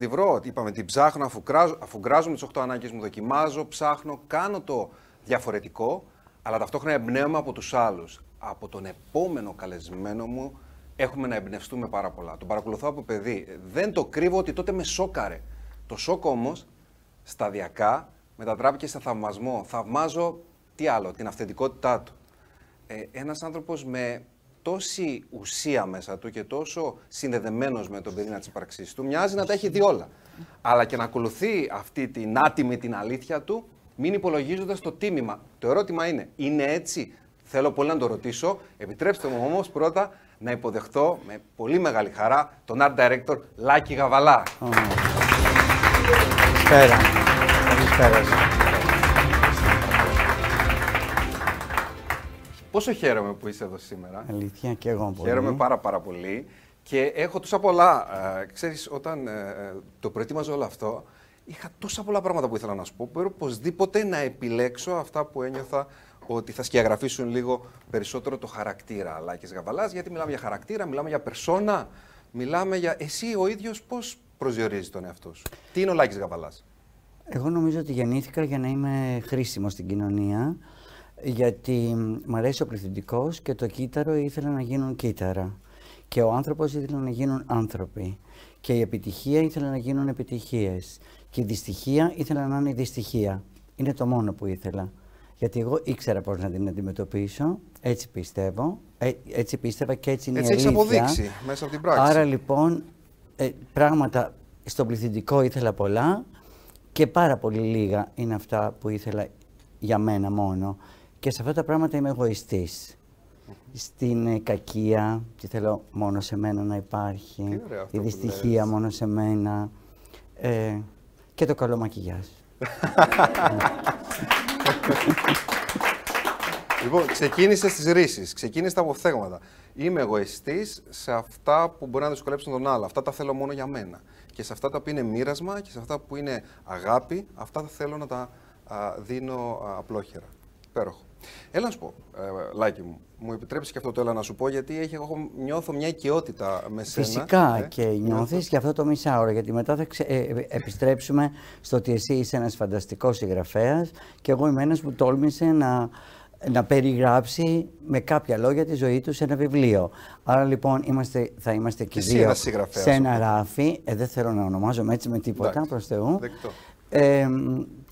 τη βρω. Είπαμε, την ψάχνω, αφού γκράζω τις 8 ανάγκες μου, δοκιμάζω, ψάχνω, κάνω το διαφορετικό, αλλά ταυτόχρονα εμπνέομαι από τους άλλους. Από τον επόμενο καλεσμένο μου έχουμε να εμπνευστούμε πάρα πολλά. Τον παρακολουθώ από παιδί. Δεν το κρύβω ότι τότε με σόκαρε. Το σοκ όμως σταδιακά μετατράπηκε σε θαυμασμό. Θαυμάζω τι άλλο, την αυθεντικότητά του. Ε, ένας άνθρωπος με τόση ουσία μέσα του και τόσο συνδεδεμένος με τον πυρήνα της ύπαρξής του, μοιάζει να τα έχει δει όλα. Αλλά και να ακολουθεί αυτή την άτιμη την αλήθεια του, μην υπολογίζοντας το τίμημα. Το ερώτημα είναι, είναι έτσι; Θέλω πολύ να το ρωτήσω. Επιτρέψτε μου όμως πρώτα να υποδεχτώ με πολύ μεγάλη χαρά τον Art Director Λάκη Γαβαλά. Καλησπέρα. Καλησπέρα. Πόσο χαίρομαι που είσαι εδώ σήμερα. Αλήθεια και εγώ πολύ. Χαίρομαι πάρα πάρα πολύ. Και έχω τόσα πολλά. Ε, ξέρεις, όταν ε, ε, το προετοίμαζα όλο αυτό, είχα τόσα πολλά πράγματα που ήθελα να σου πω. Πρέπει οπωσδήποτε να επιλέξω αυτά που ένιωθα ότι θα σκιαγραφίσουν λίγο περισσότερο το χαρακτήρα Λάκης Γαβαλάς, γιατί μιλάμε για χαρακτήρα, μιλάμε για περσόνα, μιλάμε για εσύ ο ίδιος πώς προσδιορίζεις τον εαυτό σου. Τι είναι ο Λάκης Γαβαλάς; Εγώ νομίζω ότι γεννήθηκα για να είμαι χρήσιμος στην κοινωνία, γιατί μου αρέσει ο πληθυντικός και το κύτταρο ήθελα να γίνουν κύτταρα. Και ο άνθρωπος ήθελε να γίνουν άνθρωποι. Και η επιτυχία ήθελε να γίνουν επιτυχίες. Και η δυστυχία ήθελα να είναι η δυστυχία. Είναι το μόνο που ήθελα. Γιατί εγώ ήξερα πώς να την αντιμετωπίσω, έτσι πιστεύω, ε, έτσι πίστευα και έτσι είναι έτσι η αλήθεια. Έτσι αποδείξει μέσα από την πράξη. Άρα λοιπόν ε, πράγματα στον πληθυντικό ήθελα πολλά και πάρα πολύ λίγα είναι αυτά που ήθελα για μένα μόνο. Και σε αυτά τα πράγματα είμαι εγωιστής. Στην ε, κακία, τι θέλω μόνο σε μένα να υπάρχει, η δυστυχία μόνο σε μένα ε, και το καλό μακιγιάζ. λοιπόν, ξεκίνησε στις ρίσει, ξεκίνησε τα αποφθέγματα. Είμαι εγωιστής σε αυτά που μπορεί να δυσκολέψουν τον άλλο. Αυτά τα θέλω μόνο για μένα. Και σε αυτά τα που είναι μοίρασμα και σε αυτά που είναι αγάπη, αυτά θα θέλω να τα δίνω α, απλόχερα. Υπέροχο. Έλα να σου πω, ε, Λάκη μου, μου επιτρέψεις και αυτό το έλα να σου πω, γιατί έχει, εγώ νιώθω μια οικειότητα με σένα. Φυσικά ε, και νιώθεις και αυτό το μισάωρο, γιατί μετά θα ξε, ε, ε, επιστρέψουμε στο ότι εσύ είσαι ένας φανταστικός συγγραφέας και εγώ είμαι ένας που τόλμησε να, να περιγράψει με κάποια λόγια τη ζωή του σε ένα βιβλίο. Άρα λοιπόν είμαστε, θα είμαστε και, δύο σε ένα ράφι. Ε, δεν θέλω να ονομάζομαι έτσι με τίποτα, προς Θεού. Ε,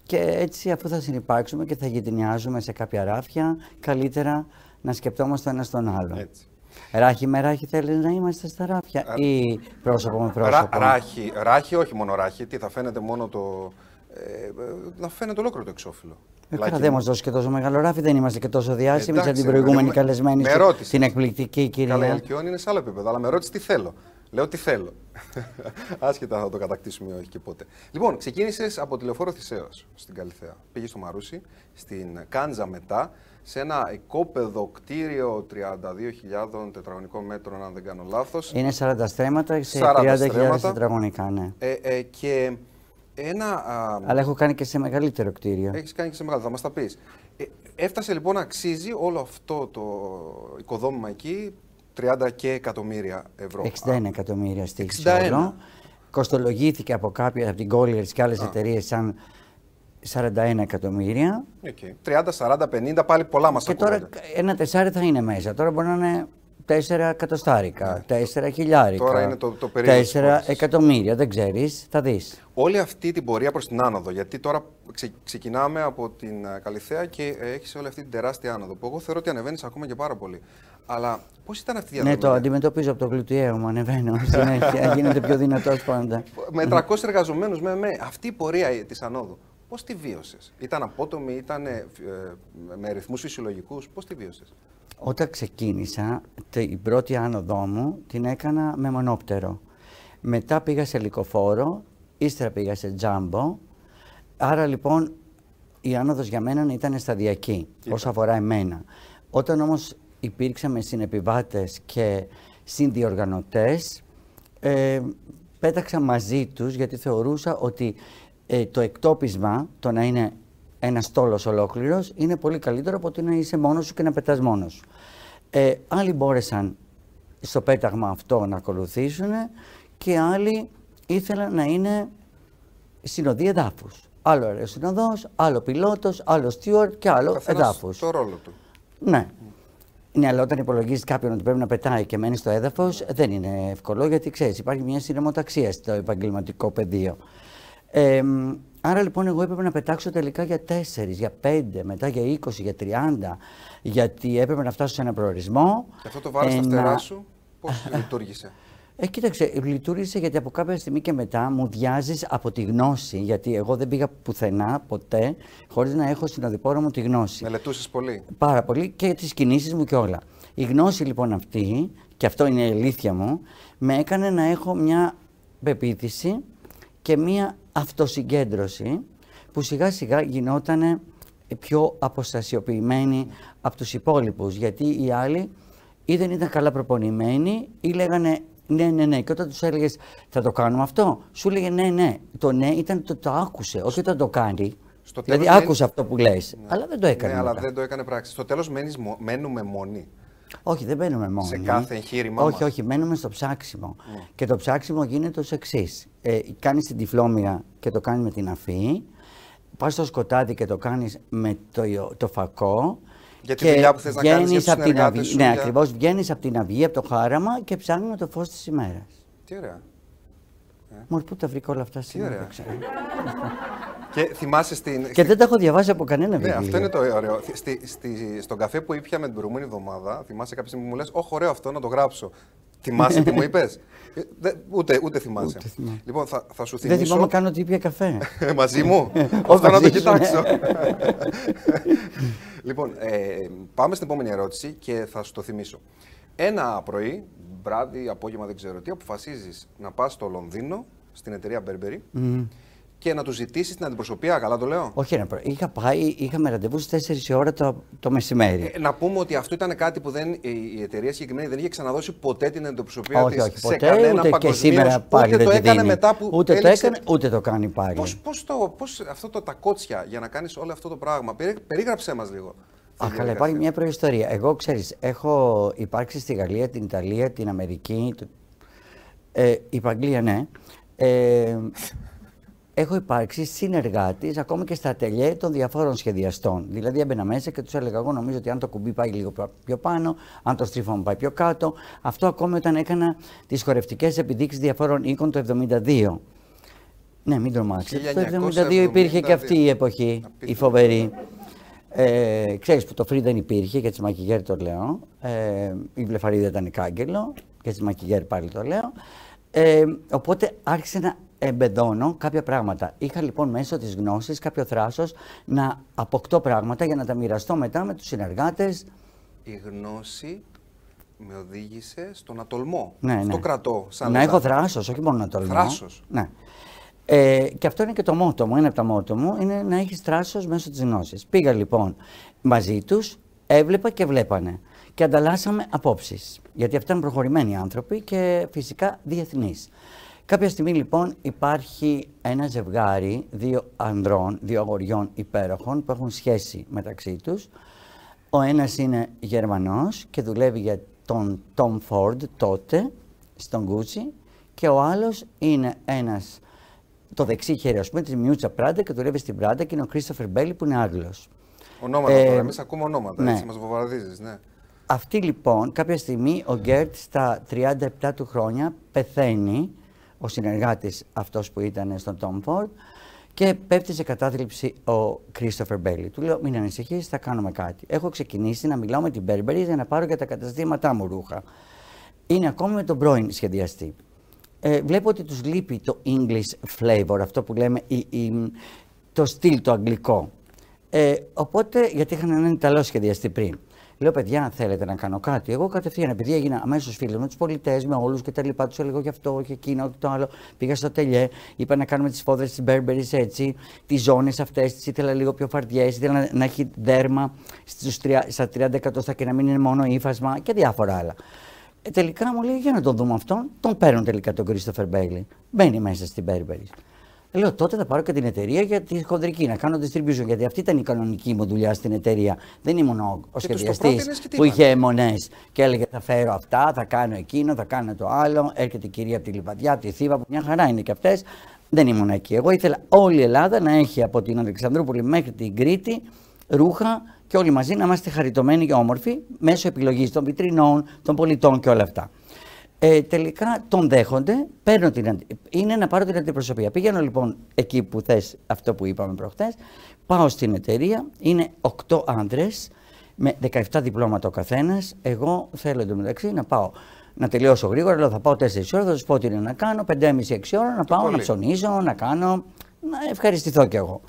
και έτσι αφού θα συνεπάρξουμε και θα γειτονιάζουμε σε κάποια ράφια, καλύτερα να σκεπτόμαστε ένα τον άλλο. Έτσι. Ράχη με ράχη θέλεις να είμαστε στα ράφια ή πρόσωπο με πρόσωπο; ράχη, ράχη, όχι μόνο ράχη, τι θα φαίνεται μόνο το... Ε, να φαίνεται ολόκληρο το εξώφυλλο. Ε, καλά, δεν μας δώσει και τόσο μεγάλο ράφι, δεν είμαστε και τόσο διάσημοι σαν την προηγούμενη καλεσμένη, την εκπληκτική κυρία. Καλά, η είναι σε άλλο επίπεδο, αλλά με ρώτησε τι θέλω. Λέω τι θέλω. Άσχετα θα το κατακτήσουμε ή όχι και πότε. Λοιπόν, ξεκίνησες από τη λεωφόρο Θησέω στην Καλυθέα. Πήγες στο Μαρούσι, στην Κάντζα μετά, σε ένα οικόπεδο κτίριο 32.000 τετραγωνικών μέτρων, αν δεν κάνω λάθος. Είναι 40 στρέμματα σε 30.000 τετραγωνικά, ναι. Ε, ε, και ένα. Α, Αλλά έχω κάνει και σε μεγαλύτερο κτίριο. Έχεις κάνει και σε μεγαλύτερο, θα μας τα πεις. Ε, έφτασε λοιπόν να αξίζει όλο αυτό το οικοδόμημα εκεί 30 και εκατομμύρια ευρώ. 61 εκατομμύρια στήριξη ευρώ. Κοστολογήθηκε από κάποια από την Colliers και άλλες εταιρείες σαν 41 εκατομμύρια. Okay. 30, 40, 50, πάλι πολλά μας Και τώρα ένα τεσσάρι θα είναι μέσα. Τώρα μπορεί να είναι 4 εκατοστάρικα, ναι. 4 χιλιάρικα. Τώρα είναι το, το 4 εκατομμύρια, δεν ξέρεις, θα δεις. Όλη αυτή την πορεία προς την άνοδο, γιατί τώρα ξε, ξεκινάμε από την ε, Καλυθέα και έχεις όλη αυτή την τεράστια άνοδο, που εγώ θεωρώ ότι ανεβαίνεις ακόμα και πάρα πολύ. Αλλά πώς ήταν αυτή η διαδρομή. Ναι, το αντιμετωπίζω από το γλουτιαίο μου, ανεβαίνω συνέχεια, γίνεται πιο δυνατός πάντα. Με 300 εργαζομένους, με, με αυτή η πορεία της ανόδου. Πώς τη βίωσες, Ήταν απότομη, ήταν ε, με ρυθμούς φυσιολογικούς, πώς τη βίωσες; Όταν ξεκίνησα, την πρώτη άνοδό μου την έκανα με μονόπτερο. Μετά πήγα σε λικοφόρο, ύστερα πήγα σε τζάμπο. Άρα λοιπόν η άνοδος για μένα ήταν σταδιακή, όσο αφορά εμένα. Όταν όμως υπήρξαμε συνεπιβάτες και συνδιοργανωτές, ε, πέταξα μαζί τους γιατί θεωρούσα ότι ε, το εκτόπισμα, το να είναι ένας στόλος ολόκληρος, είναι πολύ καλύτερο από ότι να είσαι μόνος σου και να πετάς μόνος σου. Ε, άλλοι μπόρεσαν στο πέταγμα αυτό να ακολουθήσουν και άλλοι ήθελα να είναι συνοδή εδάφους. Άλλο αεροσυνοδός, άλλο πιλότος, άλλο στιούαρτ και άλλο εδάφους. Το ρόλο του. Ναι. Ναι, αλλά όταν υπολογίζεις κάποιον ότι πρέπει να πετάει και μένει στο έδαφος, δεν είναι εύκολο γιατί ξέρεις, υπάρχει μια συνεμοταξία στο επαγγελματικό πεδίο. Ε, άρα λοιπόν, εγώ έπρεπε να πετάξω τελικά για 4, για 5, μετά για 20, για 30, γιατί έπρεπε να φτάσω σε ένα προορισμό. Και αυτό το βάλει στα φτερά σου, πώς λειτουργήσε; Ε, κοίταξε, λειτουργήσε γιατί από κάποια στιγμή και μετά μου διάζει από τη γνώση. Γιατί εγώ δεν πήγα πουθενά ποτέ χωρίς να έχω στην οδηπόρα μου τη γνώση. Μελετούσες πολύ; Πάρα πολύ και τις κινήσεις μου και όλα. Η γνώση λοιπόν αυτή, και αυτό είναι η αλήθεια μου, με έκανε να έχω μια πεποίθηση και μια αυτοσυγκέντρωση που σιγά σιγά γινόταν πιο αποστασιοποιημένη από τους υπόλοιπους γιατί οι άλλοι ή δεν ήταν καλά προπονημένοι ή λέγανε ναι, ναι, ναι. Και όταν τους έλεγες θα το κάνουμε αυτό, σου έλεγε ναι, ναι. Το ναι ήταν το, το άκουσε, όχι όταν το κάνει. Στο δηλαδή μένει... άκουσε αυτό που λες, ναι. αλλά δεν το έκανε. Ναι, αλλά δεν το έκανε πράξη. Στο τέλος μένουμε μόνοι. Όχι, δεν μένουμε μόνοι. Σε κάθε εγχείρημά Όχι, όχι, μένουμε στο ψάξιμο. Ναι. Και το ψάξιμο γίνεται ως εξής. Ε, κάνεις την τυφλόμυρα και το κάνεις με την αφή. Πας στο σκοτάδι και το κάνεις με το, το φακό για τη δουλειά που θες να κάνεις για από την αυγή. Ναι, για... ακριβώς. Βγαίνεις από την αυγή, από το χάραμα και ψάχνουμε το φως της ημέρας. Τι ωραία. Μωρή, πού τα βρήκα όλα αυτά σήμερα. και θυμάσαι στην. Και δεν τα έχω διαβάσει από κανένα βιβλίο. Ναι, αυτό είναι το ωραίο. Στη, στη, στον καφέ που ήπια με την προηγούμενη εβδομάδα, θυμάσαι κάποια στιγμή που μου λες: Όχι, ωραίο αυτό να το γράψω. Θυμάσαι τι μου είπες; Ε, ούτε, ούτε θυμάσαι. Ούτε λοιπόν, θα, θα σου θυμίσω. Δεν θυμάμαι καν ότι ήπια καφέ. Μαζί μου. Αυτό να το κοιτάξω. Λοιπόν, ε, πάμε στην επόμενη ερώτηση και θα σου το θυμίσω. Ένα πρωί, βράδυ, απόγευμα, δεν ξέρω τι, αποφασίζεις να πας στο Λονδίνο, στην εταιρεία Burberry, και να τους ζητήσεις την αντιπροσωπεία. Καλά το λέω. Όχι, ναι, είχα πάει, είχαμε ραντεβού στις 4 ώρα το, το μεσημέρι. Ε, να πούμε ότι αυτό ήταν κάτι που δεν, η εταιρεία συγκεκριμένη δεν είχε ξαναδώσει ποτέ την αντιπροσωπεία όχι, της όχι, ποτέ, σε κανένα ούτε και σήμερα πάλι ούτε το έκανε μετά που. Ούτε έλεξε... το έκανε, ούτε το κάνει πάλι. Πώς, πώς, το, πώς αυτό το τα κότσια για να κάνεις όλο αυτό το πράγμα. Περίγραψέ μας λίγο. Αχ, αλλά υπάρχει μια προϊστορία. Εγώ ξέρεις, έχω υπάρξει στη Γαλλία, την Ιταλία, την Αμερική. Το... Ε, η Παγγλία, ναι. Ε, έχω υπάρξει συνεργάτης ακόμα και στα ατελιέ των διαφόρων σχεδιαστών. Δηλαδή έμπαινα μέσα και τους έλεγα: Εγώ νομίζω ότι αν το κουμπί πάει λίγο πιο πάνω, αν το στρίφωμα πάει πιο κάτω. Αυτό ακόμα όταν έκανα τις χορευτικές επιδείξεις διαφόρων οίκων το 1972. Ναι, μην τρομάξετε. Το 1972 υπήρχε και αυτή η εποχή, η φοβερή. Ε, ξέρεις που το φρύ δεν υπήρχε, για τη Μακιγέρ το λέω. Ε, η Βλεφαρίδα ήταν κάγκελο, για τη Μακιγέρ πάλι το λέω. Ε, οπότε άρχισε να εμπεδώνω κάποια πράγματα. Είχα λοιπόν μέσω της γνώσης κάποιο θράσος να αποκτώ πράγματα για να τα μοιραστώ μετά με τους συνεργάτες. Η γνώση με οδήγησε στο να τολμώ. Ναι, Αυτό ναι. κρατώ. Σαν να έχω θράσος, όχι μόνο να τολμώ. Θράσος. Ναι. Ε, και αυτό είναι και το μότο μου, ένα από τα μότο μου, είναι να έχεις θράσος μέσω της γνώσης. Πήγα λοιπόν μαζί τους, έβλεπα και βλέπανε και ανταλλάσσαμε απόψεις. Γιατί αυτά είναι προχωρημένοι άνθρωποι και φυσικά διεθνείς. Κάποια στιγμή λοιπόν υπάρχει ένα ζευγάρι δύο ανδρών, δύο αγοριών υπέροχων που έχουν σχέση μεταξύ τους. Ο ένας είναι Γερμανός και δουλεύει για τον Tom Ford τότε στον Gucci και ο άλλος είναι ένας το δεξί χέρι, ας πούμε, της Μιούτσα Πράντα και δουλεύει στην Πράντα και είναι ο Κρίστοφερ Μπέλι που είναι Άγγλος. Ονόματα ε, τώρα, εμείς ακούμε ονόματα, ναι. έτσι μας βομβαρδίζεις, ναι. Αυτή λοιπόν, κάποια στιγμή ο Γκέρτ στα 37 του χρόνια πεθαίνει ο συνεργάτης αυτός που ήταν στον Tom Ford και πέφτει σε κατάθλιψη ο Christopher Bailey. Του λέω: Μην ανησυχείς, θα κάνουμε κάτι. Έχω ξεκινήσει να μιλάω με την Burberry για να πάρω για τα καταστήματά μου ρούχα. Είναι ακόμη με τον πρώην σχεδιαστή. Ε, βλέπω ότι τους λείπει το English flavor, αυτό που λέμε, η, η, το στυλ το αγγλικό. Ε, οπότε, γιατί είχαν έναν Ιταλό σχεδιαστή πριν. Λέω, παιδιά, θέλετε να κάνω κάτι. Εγώ κατευθείαν, επειδή έγινα αμέσως φίλος με τους πολιτές, με όλους και τα λοιπά, τους έλεγα και αυτό και εκείνο και το άλλο. Πήγα στο τελιέ, είπα να κάνουμε τις φόδρες της Burberry έτσι, τις ζώνες αυτές, τις ήθελα λίγο πιο φαρδιές, ήθελα να, να έχει δέρμα στους, στα 30 εκατοστά και να μην είναι μόνο ύφασμα και διάφορα άλλα. Ε, τελικά μου λέει για να τον δούμε αυτόν. Τον παίρνουν τελικά τον Christopher Bailey. Μπαίνει μέσα στην Burberry. Λέω τότε θα πάρω και την εταιρεία για τη χοντρική, να κάνω distribution. Γιατί αυτή ήταν η κανονική μου δουλειά στην εταιρεία. Δεν ήμουν ο, ο σχεδιαστής που είχε αιμονές και έλεγε θα φέρω αυτά, θα κάνω εκείνο, θα κάνω το άλλο. Έρχεται η κυρία από τη Λιβαδιά, από τη Θήβα, που μια χαρά είναι και αυτές. Δεν ήμουν εκεί. Εγώ ήθελα όλη η Ελλάδα να έχει από την Αλεξανδρούπολη μέχρι την Κρήτη ρούχα και όλοι μαζί να είμαστε χαριτωμένοι και όμορφοι μέσω επιλογής των βιτρινών, των πολιτών και όλα αυτά. Ε, τελικά τον δέχονται, παίρνω την, είναι να πάρω την αντιπροσωπεία. Πήγαινω λοιπόν εκεί που θες αυτό που είπαμε προχτές, πάω στην εταιρεία, είναι 8 άντρες με 17 διπλώματα ο καθένας. Εγώ θέλω εντωμεταξύ να πάω να τελειώσω γρήγορα, αλλά θα πάω 4 ώρες, θα σου πω τι είναι να κάνω, 5,5-6 ώρα να πάω να ψωνίσω, να κάνω, να ευχαριστηθώ κι εγώ.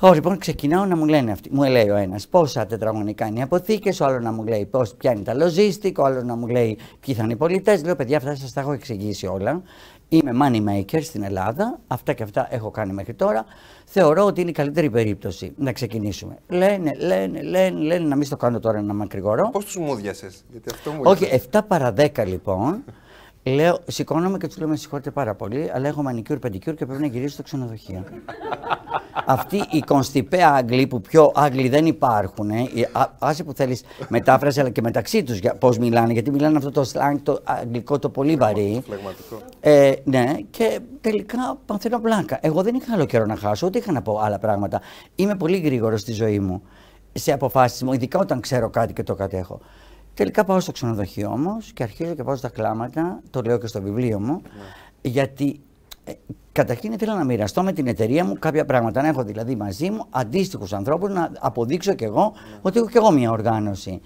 Πάω λοιπόν, ξεκινάω να μου λένε αυτοί. Μου λέει ο ένας πόσα τετραγωνικά είναι οι αποθήκες, ο άλλος να μου λέει πώς, ποια είναι τα logistic, ο άλλος να μου λέει ποιοι θα είναι οι πολιτές. Λέω, παιδιά, αυτά σας τα έχω εξηγήσει όλα. Είμαι money maker στην Ελλάδα. Αυτά και αυτά έχω κάνει μέχρι τώρα. Θεωρώ ότι είναι η καλύτερη περίπτωση να ξεκινήσουμε. Λένε, λένε, λένε, λένε να μην στο κάνω τώρα να μακρηγορώ. Πώς τους μούδιασε, Γιατί αυτό μου Όχι, 7 παρα 10 λοιπόν. Λέω, σηκώνομαι και τους λέω: Με συγχωρείτε πάρα πολύ, αλλά έχω μανικιούρ, πεντικιούρ και πρέπει να γυρίσω στο ξενοδοχείο. Αυτοί οι κονστιπέ Άγγλοι που πιο Άγγλοι δεν υπάρχουν, ε, άσε που θέλεις μετάφραση, αλλά και μεταξύ τους πώς μιλάνε, γιατί μιλάνε αυτό το slang, το αγγλικό, το πολύ βαρύ. Ε, ναι, και τελικά παθαίνω πλάκα. Εγώ δεν είχα άλλο καιρό να χάσω, ούτε είχα να πω άλλα πράγματα. Είμαι πολύ γρήγορος στη ζωή μου, σε αποφάσεις μου, ειδικά όταν ξέρω κάτι και το κατέχω. Τελικά πάω στο ξενοδοχείο όμως και αρχίζω και πάω στα κλάματα, το λέω και στο βιβλίο μου, ναι. γιατί ε, καταρχήν ήθελα να μοιραστώ με την εταιρεία μου κάποια πράγματα. Να έχω δηλαδή μαζί μου αντίστοιχους ανθρώπους να αποδείξω κι εγώ ναι. ότι έχω κι εγώ μια οργάνωση.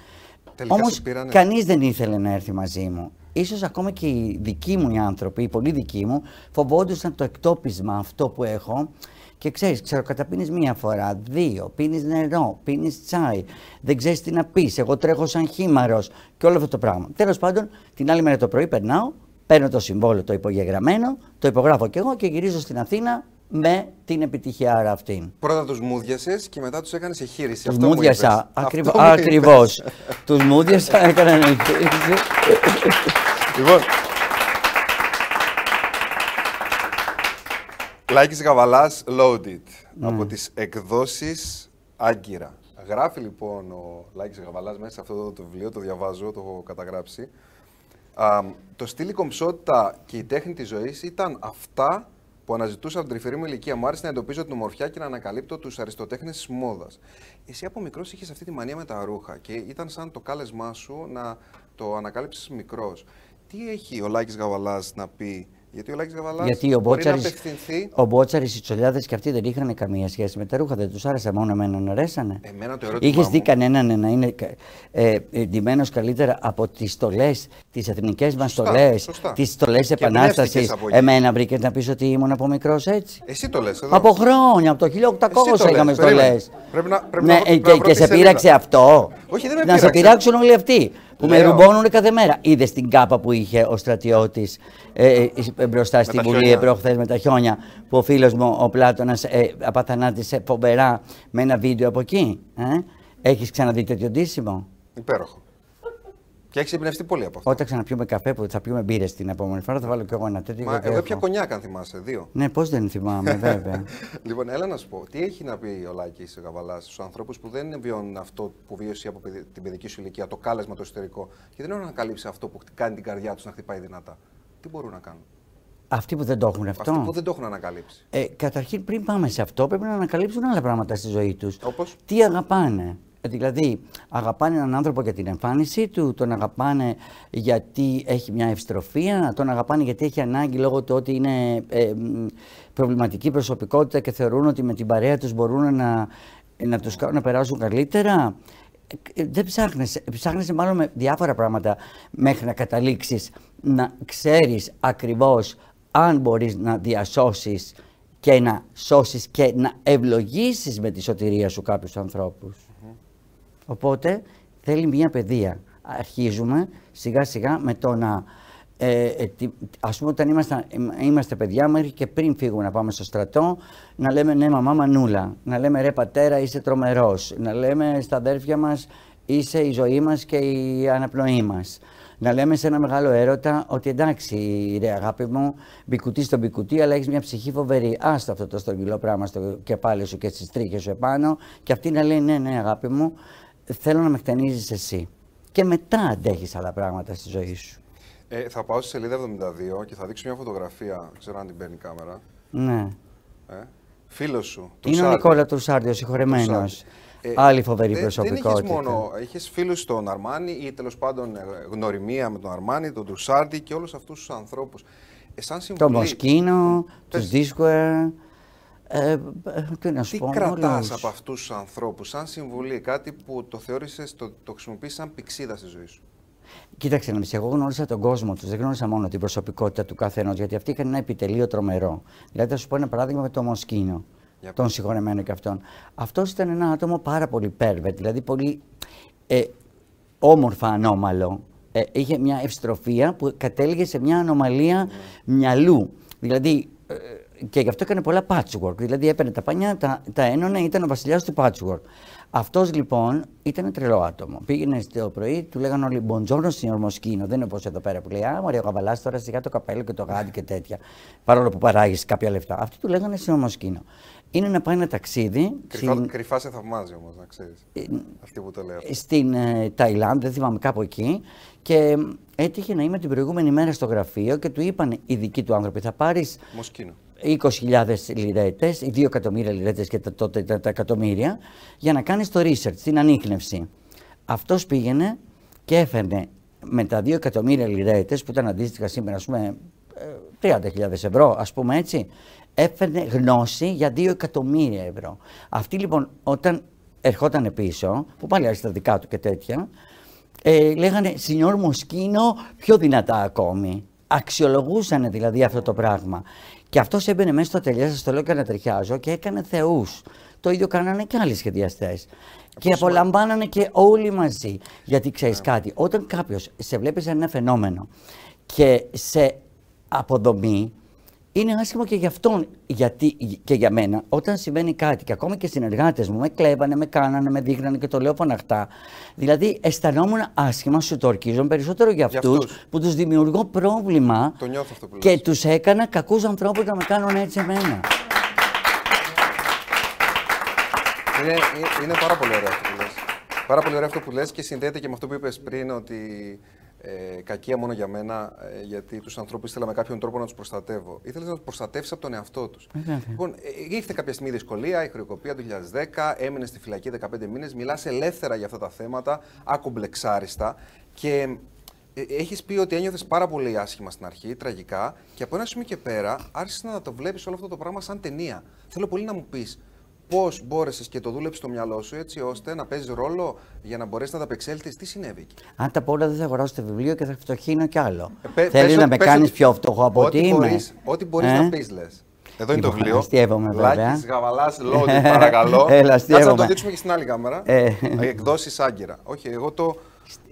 Όμως κανείς δεν ήθελε να έρθει μαζί μου. Ίσως ακόμα και οι δικοί μου οι άνθρωποι, οι πολύ δικοί μου, φοβόντουσαν το εκτόπισμα αυτό που έχω και ξέρεις, ξέρω, καταπίνεις μία φορά, δύο, πίνεις νερό, πίνεις τσάι, δεν ξέρεις τι να πεις. Εγώ τρέχω σαν χήμαρος και όλο αυτό το πράγμα. Τέλος πάντων, την άλλη μέρα το πρωί περνάω, παίρνω το συμβόλαιο το υπογεγραμμένο, το υπογράφω κι εγώ και γυρίζω στην Αθήνα με την επιτυχία αυτήν. Πρώτα τους μούδιασε και μετά τους έκανες εγχείρηση. Τους μούδιασα. Ακριβώς. Τους μούδιασα, έκανα εγχείρηση. Λοιπόν, Λάκης Γαβαλάς Loaded ναι. από τις εκδόσεις Άγκυρα. Γράφει λοιπόν ο Λάκης Γαβαλάς μέσα σε αυτό το βιβλίο, το διαβάζω, το έχω καταγράψει. Α, το στυλ η κομψότητα και η τέχνη της ζωής ήταν αυτά που αναζητούσα από την τρυφερή μου ηλικία. Μου άρεσε να εντοπίζω την ομορφιά και να ανακαλύπτω τους αριστοτέχνες της μόδας. Εσύ από μικρός είχες αυτή τη μανία με τα ρούχα και ήταν σαν το κάλεσμά σου να το ανακάλυψεις μικρός. Τι έχει ο Λάκης Γαβαλάς να πει; Γιατί ο Λάκης Γαβαλάς Γιατί ο Μπότσαρης, ο Μπότσαρης, οι Τσολιάδες και αυτοί δεν είχαν καμία σχέση με τα ρούχα, δεν τους άρεσε μόνο εμένα να αρέσανε. Εμένα το ερώτημα Είχες δει κανέναν να είναι ε, ντυμένος καλύτερα από τις στολές, τις εθνικές μας στολές, τις στολές επανάστασης. Εμένα βρήκες να πεις ότι ήμουν από μικρός έτσι; Εσύ το λες εδώ. Από χρόνια, από το 1800 είχαμε στολές. Πρέπει να, πρέπει ναι, να, και, και σε πείραξε αυτό. Όχι, δεν με να σε πειράξουν όλοι αυτοί που με ρουμπώνουν κάθε μέρα. Είδες την κάπα που είχε ο στρατιώτης ε, ε, μπροστά στην Βουλή προχθές με τα χιόνια, που ο φίλος μου ο Πλάτονα ε, απαθανάτησε φοβερά με ένα βίντεο από εκεί. Ε; Έχεις ξαναδεί τέτοιο ντύσιμο; Υπέροχο. Και έχει εμπνευστεί πολύ από αυτό. Όταν ξαναπιούμε καφέ που θα πιούμε μπύρες την επόμενη φορά, θα βάλω κι εγώ ένα τέτοιο. Μα εγώ πια κονιάκ, αν θυμάσαι, δύο. Ναι, πώς δεν θυμάμαι, βέβαια. λοιπόν, έλα να σου πω, τι έχει να πει ο Λάκης Γαβαλάς στους ανθρώπους που δεν βιώνουν αυτό που βίωσε από την παιδική σου ηλικία, το κάλεσμα το εσωτερικό, και δεν έχουν ανακαλύψει αυτό που κάνει την καρδιά τους να χτυπάει δυνατά. Τι μπορούν να κάνουν; Αυτοί που δεν το έχουν αυτό. Αυτοί που δεν το έχουν ανακαλύψει. Ε, καταρχήν, πριν πάμε σε αυτό, πρέπει να ανακαλύψουν άλλα πράγματα στη ζωή τους. Όπως; Τι αγαπάνε. Δηλαδή, αγαπάνε έναν άνθρωπο για την εμφάνισή του, τον αγαπάνε γιατί έχει μια ευστροφία, τον αγαπάνε γιατί έχει ανάγκη λόγω του ότι είναι ε, προβληματική προσωπικότητα και θεωρούν ότι με την παρέα τους μπορούν να, να τους κάνουν να περάσουν καλύτερα. Ε, δεν ψάχνεσαι, ψάχνεσαι μάλλον με διάφορα πράγματα μέχρι να καταλήξεις να ξέρεις ακριβώς αν μπορείς να διασώσεις και να σώσεις και να ευλογήσεις με τη σωτηρία σου κάποιους ανθρώπους. Οπότε θέλει μια παιδεία. Αρχίζουμε σιγά σιγά με το να ε, ε, ας πούμε όταν είμαστε, είμαστε παιδιά μέχρι και πριν φύγουμε να πάμε στο στρατό να λέμε ναι μαμά μανούλα, να λέμε ρε πατέρα είσαι τρομερός, να λέμε στα αδέρφια μας είσαι η ζωή μας και η αναπνοή μας. Να λέμε σε ένα μεγάλο έρωτα ότι εντάξει, ρε αγάπη μου, μπικουτί στο μπικουτί, αλλά έχεις μια ψυχή φοβερή. Άστο αυτό το στρογγυλό πράγμα στο κεφάλι σου και στις τρίχες σου επάνω. Και αυτή να λέει: Ναι, ναι, αγάπη μου, θέλω να με χτενίζεις εσύ. Και μετά αντέχεις άλλα πράγματα στη ζωή σου. Ε, θα πάω στη σελίδα 72 και θα δείξω μια φωτογραφία. Ξέρω αν την παίρνει η κάμερα. Ναι. Ε, Φίλος σου. Είναι ο Νικόλα Τρουσάρντι, ο συγχωρεμένο. Ε, Άλλη φοβερή προσωπικότητα. Δεν είχες μόνο, είχες φίλους στον Αρμάνι ή τέλος πάντων ε, γνωριμία με τον Αρμάνι, τον Τρουσάρντι και όλους αυτούς τους ανθρώπους. Ε, Το Μοσκίνο, τους Δίσκουερ. Ε, τι να σου τι κρατάς από αυτούς τους ανθρώπους, σαν συμβουλή, κάτι που το θεώρησες, το, το χρησιμοποιεί σαν πηξίδα στη ζωή σου; Κοίταξε να δεις, εγώ γνώρισα τον κόσμο τους, δεν γνώρισα μόνο την προσωπικότητα του καθενό, γιατί αυτοί είχαν ένα επιτελείο τρομερό. Δηλαδή, θα σου πω ένα παράδειγμα με το Μοσκίνο, Για τον συγχωρεμένο και αυτόν. Αυτός ήταν ένα άτομο πάρα πολύ πέρβετ, δηλαδή πολύ ε, όμορφα ανώμαλο. Ε, είχε μια ευστροφία που κατέληγε σε μια ανομαλία μυαλού. Δηλαδή, ε, και γι' αυτό έκανε πολλά patchwork. Δηλαδή έπαιρνε τα πανιά, τα, τα ένωνε, ήταν ο βασιλιάς του patchwork. Αυτός λοιπόν ήταν τρελό άτομο. Πήγαινε το πρωί, του λέγανε όλοι Μποντζόρνο στην Ορμοσκίνο. Δεν είναι όπως εδώ πέρα που λέει Α, μωρέ, ο καβαλάς τώρα σιγά το καπέλο και το γάντι και τέτοια. Παρόλο που παράγεις κάποια λεφτά. Αυτοί του λέγανε στην Ορμοσκίνο. Είναι να πάει ένα ταξίδι. Κρυφά, στην... κρυφά σε θαυμάζει όμως, να ξέρεις. Ε, Αυτή που το λέω. Στην ε, Ταϊλάνδη, δεν θυμάμαι κάπου εκεί. Και έτυχε να είμαι την προηγούμενη μέρα στο γραφείο και του είπαν οι δικοί του άνθρωποι: Θα πάρεις. Μοσκίνο. 20.000 λιρέτε, 2 εκατομμύρια λιρέτε και τα, τότε τα, τα εκατομμύρια, για να κάνεις το research, την ανείχνευση. Αυτός πήγαινε και έφερνε με τα 2 εκατομμύρια λιρέτε, που ήταν αντίστοιχα σήμερα, ας πούμε, 30.000 ε, ευρώ, ας πούμε έτσι, έφερνε γνώση για 2 εκατομμύρια ευρώ. Αυτή λοιπόν, όταν ερχόταν πίσω, που πάλι άρχισε τα δικά του και τέτοια, ε, λέγανε Σινιόρ Μοσκίνο πιο δυνατά ακόμη. Αξιολογούσαν δηλαδή αυτό το πράγμα. Και αυτός έμπαινε μέσα στο ατελείο, σας το λέω και να τριχιάζω, και έκανε θεούς. Το ίδιο κάνανε και άλλοι σχεδιαστές. Και απολαμβάνανε και όλοι μαζί. Γιατί ξέρεις yeah. Ναι. κάτι, όταν κάποιος σε βλέπει σε ένα φαινόμενο και σε αποδομεί, είναι άσχημο και για αυτόν γιατί, και για μένα. Όταν συμβαίνει κάτι και ακόμα και οι συνεργάτες μου με κλέβανε, με κάνανε, με δείχνανε και το λέω φωναχτά. Δηλαδή αισθανόμουν άσχημα, σου το ορκίζομαι περισσότερο για αυτούς που τους δημιουργώ πρόβλημα το αυτό που και τους έκανα κακούς ανθρώπους να με κάνουν έτσι εμένα. Είναι, είναι πάρα πολύ ωραίο αυτό που λες. Πάρα πολύ ωραίο αυτό που λες και συνδέεται και με αυτό που είπες πριν ότι ε, κακία μόνο για μένα, ε, γιατί τους ανθρώπους ήθελα με κάποιον τρόπο να τους προστατεύω. Ήθελα να τους προστατεύσεις από τον εαυτό τους. Λοιπόν, ε, ήρθε κάποια στιγμή δυσκολία, η χρεοκοπία του 2010, έμεινε στη φυλακή 15 μήνες, μιλάς ελεύθερα για αυτά τα θέματα, άκομπλεξάριστα και ε, έχεις πει ότι ένιωθες πάρα πολύ άσχημα στην αρχή, τραγικά, και από ένα σημείο και πέρα άρχισες να το βλέπεις όλο αυτό το πράγμα σαν ταινία. Θέλω πολύ να μου πεις πώς μπόρεσες και το δούλεψες στο μυαλό σου έτσι ώστε να παίζεις ρόλο για να μπορέσει να τα απεξέλθεις. Τι συνέβη εκεί; Αν τα πω όλα, δεν θα αγοράσω το βιβλίο και θα φτωχύνω κι άλλο. Ε, Θέλει να με κάνεις πιο φτωχό από ό,τι είμαι; Ό,τι μπορείς ε; να πεις, λες. Εδώ είναι το λοιπόν, βιβλίο. Αστείευομαι βέβαια. Λάκης, Γαβαλάς, Λόντι, παρακαλώ. Έλα, Κάτσε να το δείξουμε και στην άλλη κάμερα. Ε. Εκδόσεις Άγκυρα. Όχι, εγώ το...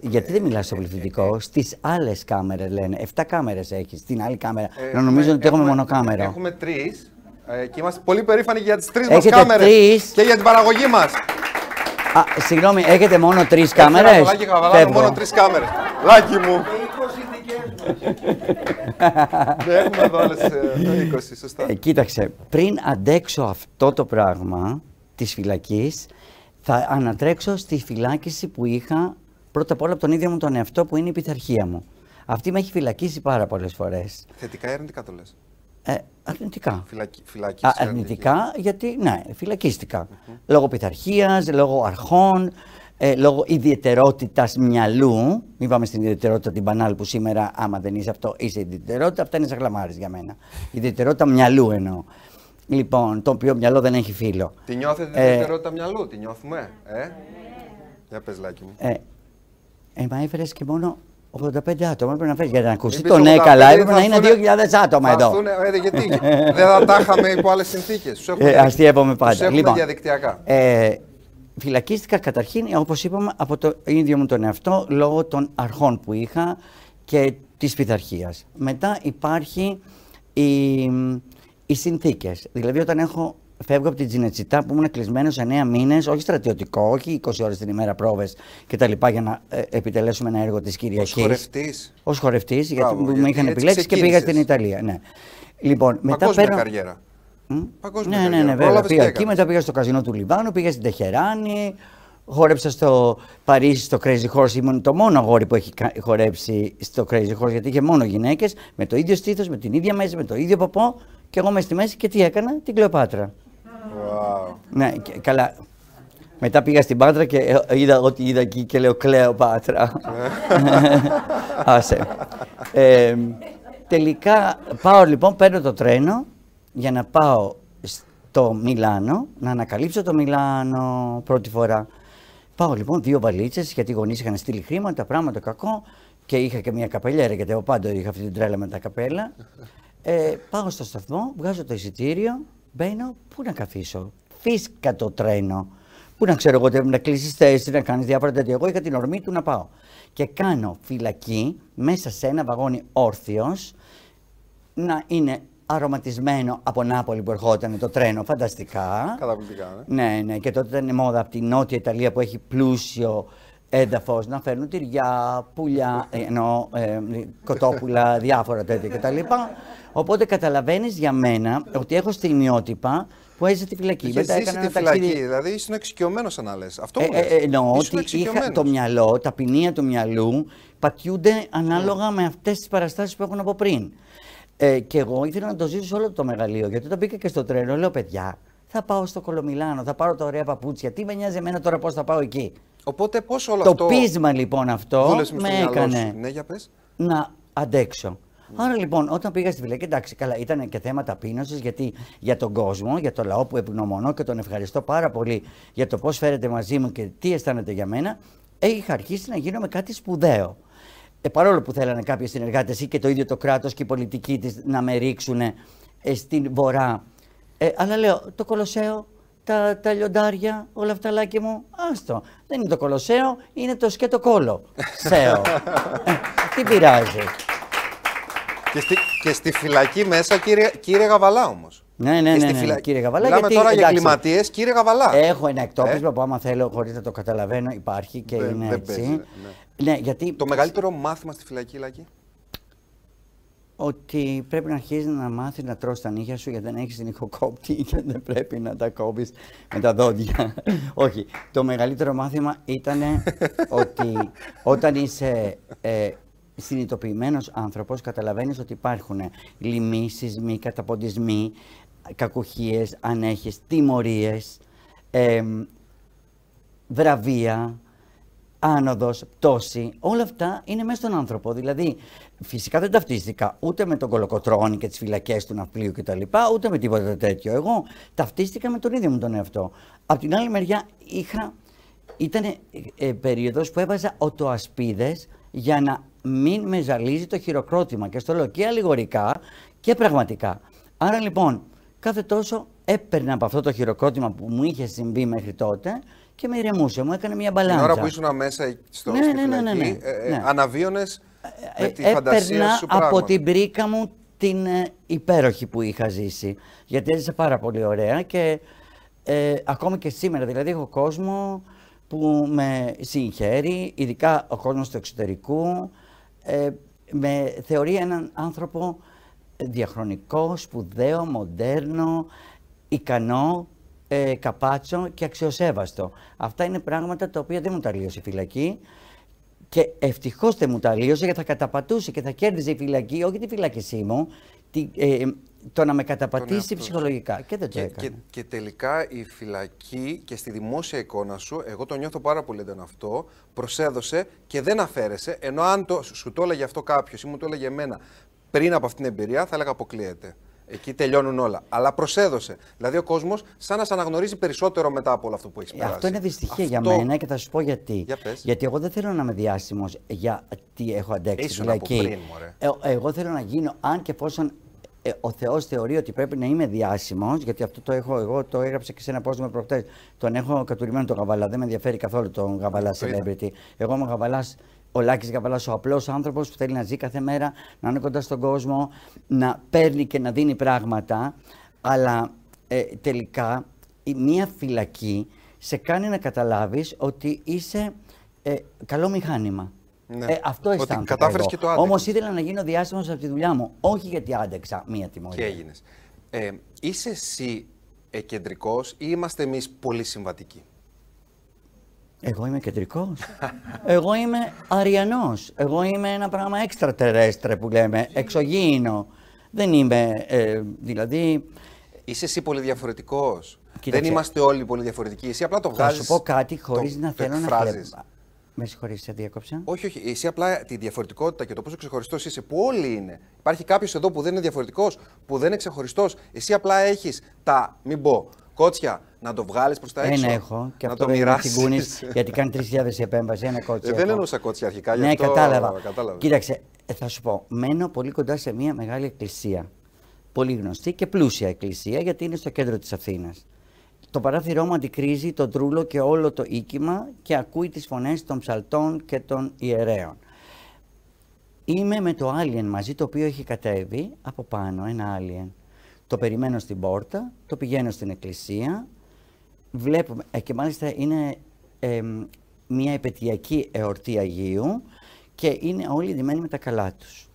Γιατί δεν μιλάς στο πληθυντικό, στις άλλες κάμερες λένε. Εφτά κάμερες έχεις. Στην άλλη κάμερα. να νομίζω ότι έχουμε μόνο κάμερα. Έχουμε τρεις. Ε, και είμαστε πολύ περήφανοι για τις τρεις μας κάμερες και για την παραγωγή μας. Α, συγγνώμη, έχετε μόνο τρεις κάμερες; Λάκη Γαβαλάνο, μόνο τρεις κάμερες. Λάκι μου. Δεν έχουμε εδώ άλλες 20, σωστά. Ε, κοίταξε, πριν αντέξω αυτό το πράγμα της φυλακής, θα ανατρέξω στη φυλάκιση που είχα πρώτα απ' όλα από τον ίδιο μου τον εαυτό που είναι η πειθαρχία μου. Αυτή με έχει φυλακίσει πάρα πολλές φορές. Θετικά ή αρνητικά το λες; Ε, αρνητικά. Φυλακ, Α, αρνητικά, γιατί, ναι, φυλακίστηκα. Λόγω πειθαρχίας, λόγω αρχών, ε, λόγω ιδιαιτερότητας μυαλού. Μην πάμε στην ιδιαιτερότητα την μπανάλ που σήμερα, άμα δεν είσαι αυτό, είσαι ιδιαιτερότητα. Αυτά είναι σαν γλαμάρες για μένα. Ιδιαιτερότητα μυαλού εννοώ. Λοιπόν, το οποίο μυαλό δεν έχει φίλο. Τη νιώθετε την ε, ιδιαιτερότητα μυαλού, τη νιώθουμε, ε; Για πες, Λάκη μου. Ε, ε, μα έφερες και μόνο 85 άτομα πρέπει να φέρεις για να ακούσεις. Το ναι, καλά, έπρεπε να είναι 2.000 άτομα εδώ. Ε, γιατί; Δεν θα τα είχαμε υπό άλλες συνθήκες. Ε, αστείευομαι πάντα. Τους λοιπόν, διαδικτυακά. Ε, φυλακίστηκα καταρχήν, όπως είπαμε, από το ίδιο μου τον εαυτό λόγω των αρχών που είχα και της πειθαρχίας. Μετά υπάρχει οι, οι συνθήκες. Δηλαδή, όταν έχω φεύγω από την Τζινετσιτά που ήμουν κλεισμένος 9 μήνες, όχι στρατιωτικό, όχι 20 ώρες την ημέρα πρόβες κτλ. για να ε, επιτελέσουμε ένα έργο της Κυριακής. Ω χορευτής. Ω χορευτής, γιατί με είχαν επιλέξει και πήγα στην Ιταλία. Ναι. Λοιπόν, μετά παίρνω... καριέρα. Παγκόσμια ναι, ναι, ναι, βέβαια. Πήγα εκεί, μετά πήγα στο καζινό του Λιβάνου, πήγα στην Τεχεράνη, χόρεψα στο Παρίσι στο Crazy Horse. Ήμουν το μόνο αγόρι που έχει χορέψει στο Crazy Horse, γιατί είχε μόνο γυναίκες με το ίδιο στήθος, με την ίδια μέση, με το ίδιο ποπό. Και εγώ μες στη μέση και τι έκανα, την Κλεοπάτρα. Wow. Ναι, και, καλά. Μετά πήγα στην Πάτρα και ε, είδα ότι είδα εκεί και λέω Κλεοπάτρα. Άσε. Ε, τελικά πάω λοιπόν, παίρνω το τρένο για να πάω στο Μιλάνο, να ανακαλύψω το Μιλάνο πρώτη φορά. Πάω λοιπόν δύο βαλίτσες, γιατί οι γονείς είχαν στείλει χρήματα, πράγματα κακό και είχα και μια καπελιέρα, γιατί εγώ πάντα είχα αυτή την τρέλα με τα καπέλα. Ε, πάω στο σταθμό, βγάζω το εισιτήριο, μπαίνω, πού να καθίσω; Φύσκα το τρένο. Πού να ξέρω εγώ, να κλείσεις θέση, να κάνεις διάφορα τέτοια. Εγώ είχα την ορμή του να πάω. Και κάνω φυλακή μέσα σε ένα βαγόνι όρθιος να είναι αρωματισμένο από Νάπολη που ερχόταν το τρένο, φανταστικά. Καταπληκτικά, ναι. Ναι, ναι, και τότε ήταν μόδα από τη Νότια Ιταλία που έχει πλούσιο έδαφος να φέρνουν τυριά, πουλιά, ε, ενώ, ε, κοτόπουλα, διάφορα τέτοια κτλ. Οπότε καταλαβαίνεις για μένα ότι έχω στιγμιότυπα που έζησε τη φυλακή. Μετά έκανα τη φυλακή, ταξίδι... δηλαδή ήσουν εξοικειωμένος να λες. Αυτό ε, ε, εννοώ ότι είχα το μυαλό, τα ποινία του μυαλού πατιούνται ανάλογα με αυτές τις παραστάσεις που έχουν από πριν. Ε, και εγώ ήθελα να το ζήσω όλο το μεγαλείο. Γιατί όταν μπήκα και στο τρένο, λέω παιδιά, θα πάω στο Κολομιλάνο, θα πάρω τα ωραία παπούτσια. Τι με νοιάζει εμένα τώρα πώς θα πάω εκεί; Οπότε πώς όλο το αυτό. Το πείσμα λοιπόν αυτό με έκανε ναι, για πες. να αντέξω. Άρα λοιπόν, όταν πήγα στη φυλακή, εντάξει, καλά, ήταν και θέμα ταπείνωσης γιατί για τον κόσμο, για το λαό που ευγνωμονώ και τον ευχαριστώ πάρα πολύ για το πώς φέρετε μαζί μου και τι αισθάνεται για μένα, είχα αρχίσει να γίνομαι κάτι σπουδαίο. Ε, παρόλο που θέλανε κάποιοι συνεργάτες ή και το ίδιο το κράτος και η πολιτική της να με ρίξουν ε, στην βορρά. Ε, αλλά λέω, το Κολοσσέο, τα, τα λιοντάρια, όλα αυτά λάκι μου, άστο. Δεν είναι το Κολοσσέο, είναι το σκέτο κόλο. Σέο. ε, τι πειράζει. Και στη, και στη φυλακή μέσα, κύριε, κύριε Γαβαλά όμως. Ναι, ναι, ναι, ναι, κύριε Γαβαλά. Μιλάμε γιατί, τώρα για εγκληματίε, κύριε Γαβαλά. Έχω ένα εκτόπισμα ε; που άμα θέλω, χωρίς να το καταλαβαίνω, υπάρχει και είναι δεν έτσι. Παίζει, ναι. ναι. γιατί... Το μεγαλύτερο μάθημα στη φυλακή, Λάκη; Ότι πρέπει να αρχίσει να μάθεις να τρώσει τα νύχια σου γιατί δεν έχεις την ηχοκόπτη και δεν πρέπει να τα κόβεις με τα δόντια. Όχι. Το μεγαλύτερο μάθημα ήταν ότι όταν είσαι ε, συνειδητοποιημένος άνθρωπος καταλαβαίνεις ότι υπάρχουν λοιμοί, σεισμοί, καταποντισμοί, κακουχίες, ανέχες, τιμωρίες, ε, βραβεία, άνοδος, πτώση, όλα αυτά είναι μέσα στον άνθρωπο. Δηλαδή, φυσικά δεν ταυτίστηκα ούτε με τον κολοκοτρόνη και τις φυλακές του ναυπλίου κτλ, ούτε με τίποτα τέτοιο. Εγώ ταυτίστηκα με τον ίδιο μου τον εαυτό. Απ' την άλλη μεριά είχα, ήταν ε, περίοδος που έβαζα οτοασπίδες για να μην με ζαλίζει το χειροκρότημα. Και στο λέω και αλληγορικά και πραγματικά. Άρα λοιπόν, κάθε τόσο έπαιρνα από αυτό το χειροκρότημα που μου είχε συμβεί μέχρι τότε και με ηρεμούσε. Μου έκανε μια μπαλάνσα. Την ώρα που ήσουν μέσα στο ναι, ναι, ναι, ναι, ναι, ε, ε, ναι. αναβίωνες με τη ε, φαντασία σου από την πρίκα μου την ε, υπέροχη που είχα ζήσει. Γιατί έζησα πάρα πολύ ωραία και ε, ακόμη και σήμερα. Δηλαδή έχω κόσμο που με συγχαίρει, ειδικά ο κόσμος του εξωτερικού, ε, με θεωρεί έναν άνθρωπο διαχρονικό, σπουδαίο, μοντέρνο, ικανό, ε, καπάτσο και αξιοσέβαστο. Αυτά είναι πράγματα τα οποία δεν μου τα λύωσε η φυλακή και ευτυχώς δεν μου τα λύωσε γιατί θα καταπατούσε και θα κέρδιζε η φυλακή, όχι τη φυλακή μου, τη, ε, το να με καταπατήσει ψυχολογικά. Και δεν το και, Και, και, τελικά η φυλακή και στη δημόσια εικόνα σου, εγώ το νιώθω πάρα πολύ έντονο αυτό, προσέδωσε και δεν αφαίρεσε. Ενώ αν το, σου το έλεγε αυτό κάποιος ή μου το έλεγε εμένα πριν από αυτήν την εμπειρία, θα έλεγα αποκλείεται. Εκεί τελειώνουν όλα. Αλλά προσέδωσε. Δηλαδή ο κόσμος σαν να σε αναγνωρίζει περισσότερο μετά από όλο αυτό που έχεις περάσει. Αυτό είναι δυστυχία για μένα και θα σου πω γιατί. Για γιατί εγώ δεν θέλω να είμαι διάσημος γιατί έχω αντέξει. Ήσουν από πριν, ε, εγώ θέλω να γίνω, αν και εφόσον ε, ο Θεός θεωρεί ότι πρέπει να είμαι διάσημος, γιατί αυτό το έχω, εγώ το έγραψα και σε ένα με προχτές. Τον έχω κατουρημένο τον Γαβαλά. Δεν με ενδιαφέρει καθόλου τον Γαβαλά celebrity. Εγώ είμαι ο Γαβαλάς, ο Λάκης Γαβαλάς, ο απλός άνθρωπος που θέλει να ζει κάθε μέρα, να είναι κοντά στον κόσμο, να παίρνει και να δίνει πράγματα. Αλλά ε, τελικά η μία φυλακή σε κάνει να καταλάβεις ότι είσαι ε, καλό μηχάνημα. Ναι. Ε, αυτό Ότι αισθάνθηκα κατάφερες εγώ. και το άντεξες. Όμως ήθελα να γίνω διάσημος από τη δουλειά μου, όχι γιατί άντεξα μία τιμωρία. Και έγινες. Ε, είσαι εσύ εκεντρικός ή είμαστε εμείς πολύ συμβατικοί; Εγώ είμαι κεντρικός. Εγώ είμαι αριανός. Εγώ είμαι ένα πράγμα έξτρα τερέστρε που λέμε, εξωγήινο. Δεν είμαι, ε, δηλαδή, Είσαι εσύ πολύ διαφορετικός. Κοίταξε. Δεν είμαστε όλοι πολύ διαφορετικοί. Εσύ απλά το θα βγάζεις. σου πω κάτι χωρίς να θέλω να εκφράζεις. χλεπ- Με συγχωρείς, σε διέκοψα; Όχι, όχι. Εσύ απλά τη διαφορετικότητα και το πόσο ξεχωριστός είσαι, που όλοι είναι. Υπάρχει κάποιος εδώ που δεν είναι διαφορετικός, που δεν είναι ξεχωριστός. Εσύ απλά έχεις τα, μην πω, κότσια να το βγάλεις προς τα έξω. Ένα έχω και να αυτό το είναι μοιράσεις. τσιγκούνης, γιατί κάνει 3.000 η επέμβαση, ένα κότσι Ε, δεν έχω. εννοούσα κότσια αρχικά, γι' Ναι, αυτό κατάλαβα. κατάλαβα. Κοίταξε, ε, θα σου πω, μένω πολύ κοντά σε μια μεγάλη εκκλησία. Πολύ γνωστή και πλούσια εκκλησία, γιατί είναι στο κέντρο της Αθήνας. Το παράθυρό μου αντικρίζει τον τρούλο και όλο το οίκημα και ακούει τις φωνές των ψαλτών και των ιερέων. Είμαι με το alien μαζί, το οποίο έχει κατέβει από πάνω, ένα alien. Το περιμένω στην πόρτα, το πηγαίνω στην εκκλησία, βλέπουμε, ε, και μάλιστα είναι εμ, μια επαιτειακή εορτή Αγίου και είναι όλοι ντυμένοι με τα καλά τους.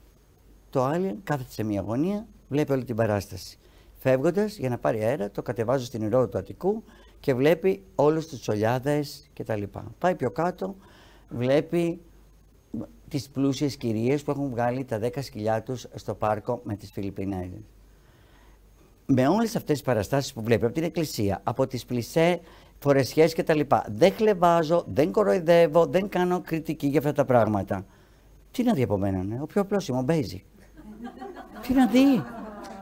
Το alien κάθεται σε μια γωνία, βλέπει όλη την παράσταση. Φεύγοντας για να πάρει αέρα, το κατεβάζω στην ηρώ του Αττικού και βλέπει όλους τους τσολιάδες κτλ. Πάει πιο κάτω, βλέπει τις πλούσιες κυρίες που έχουν βγάλει τα 10 σκυλιά τους στο πάρκο με τις Φιλιππινέζες. Με όλες αυτές τις παραστάσεις που βλέπει από την εκκλησία, από τις πλησέ, φορεσιές και τα λοιπά, δεν χλεβάζω, δεν κοροϊδεύω, δεν κάνω κριτική για αυτά τα πράγματα. Τι να δει από μένα, ναι, ο πιο απλός είμαι, ο basic. Τι να δει.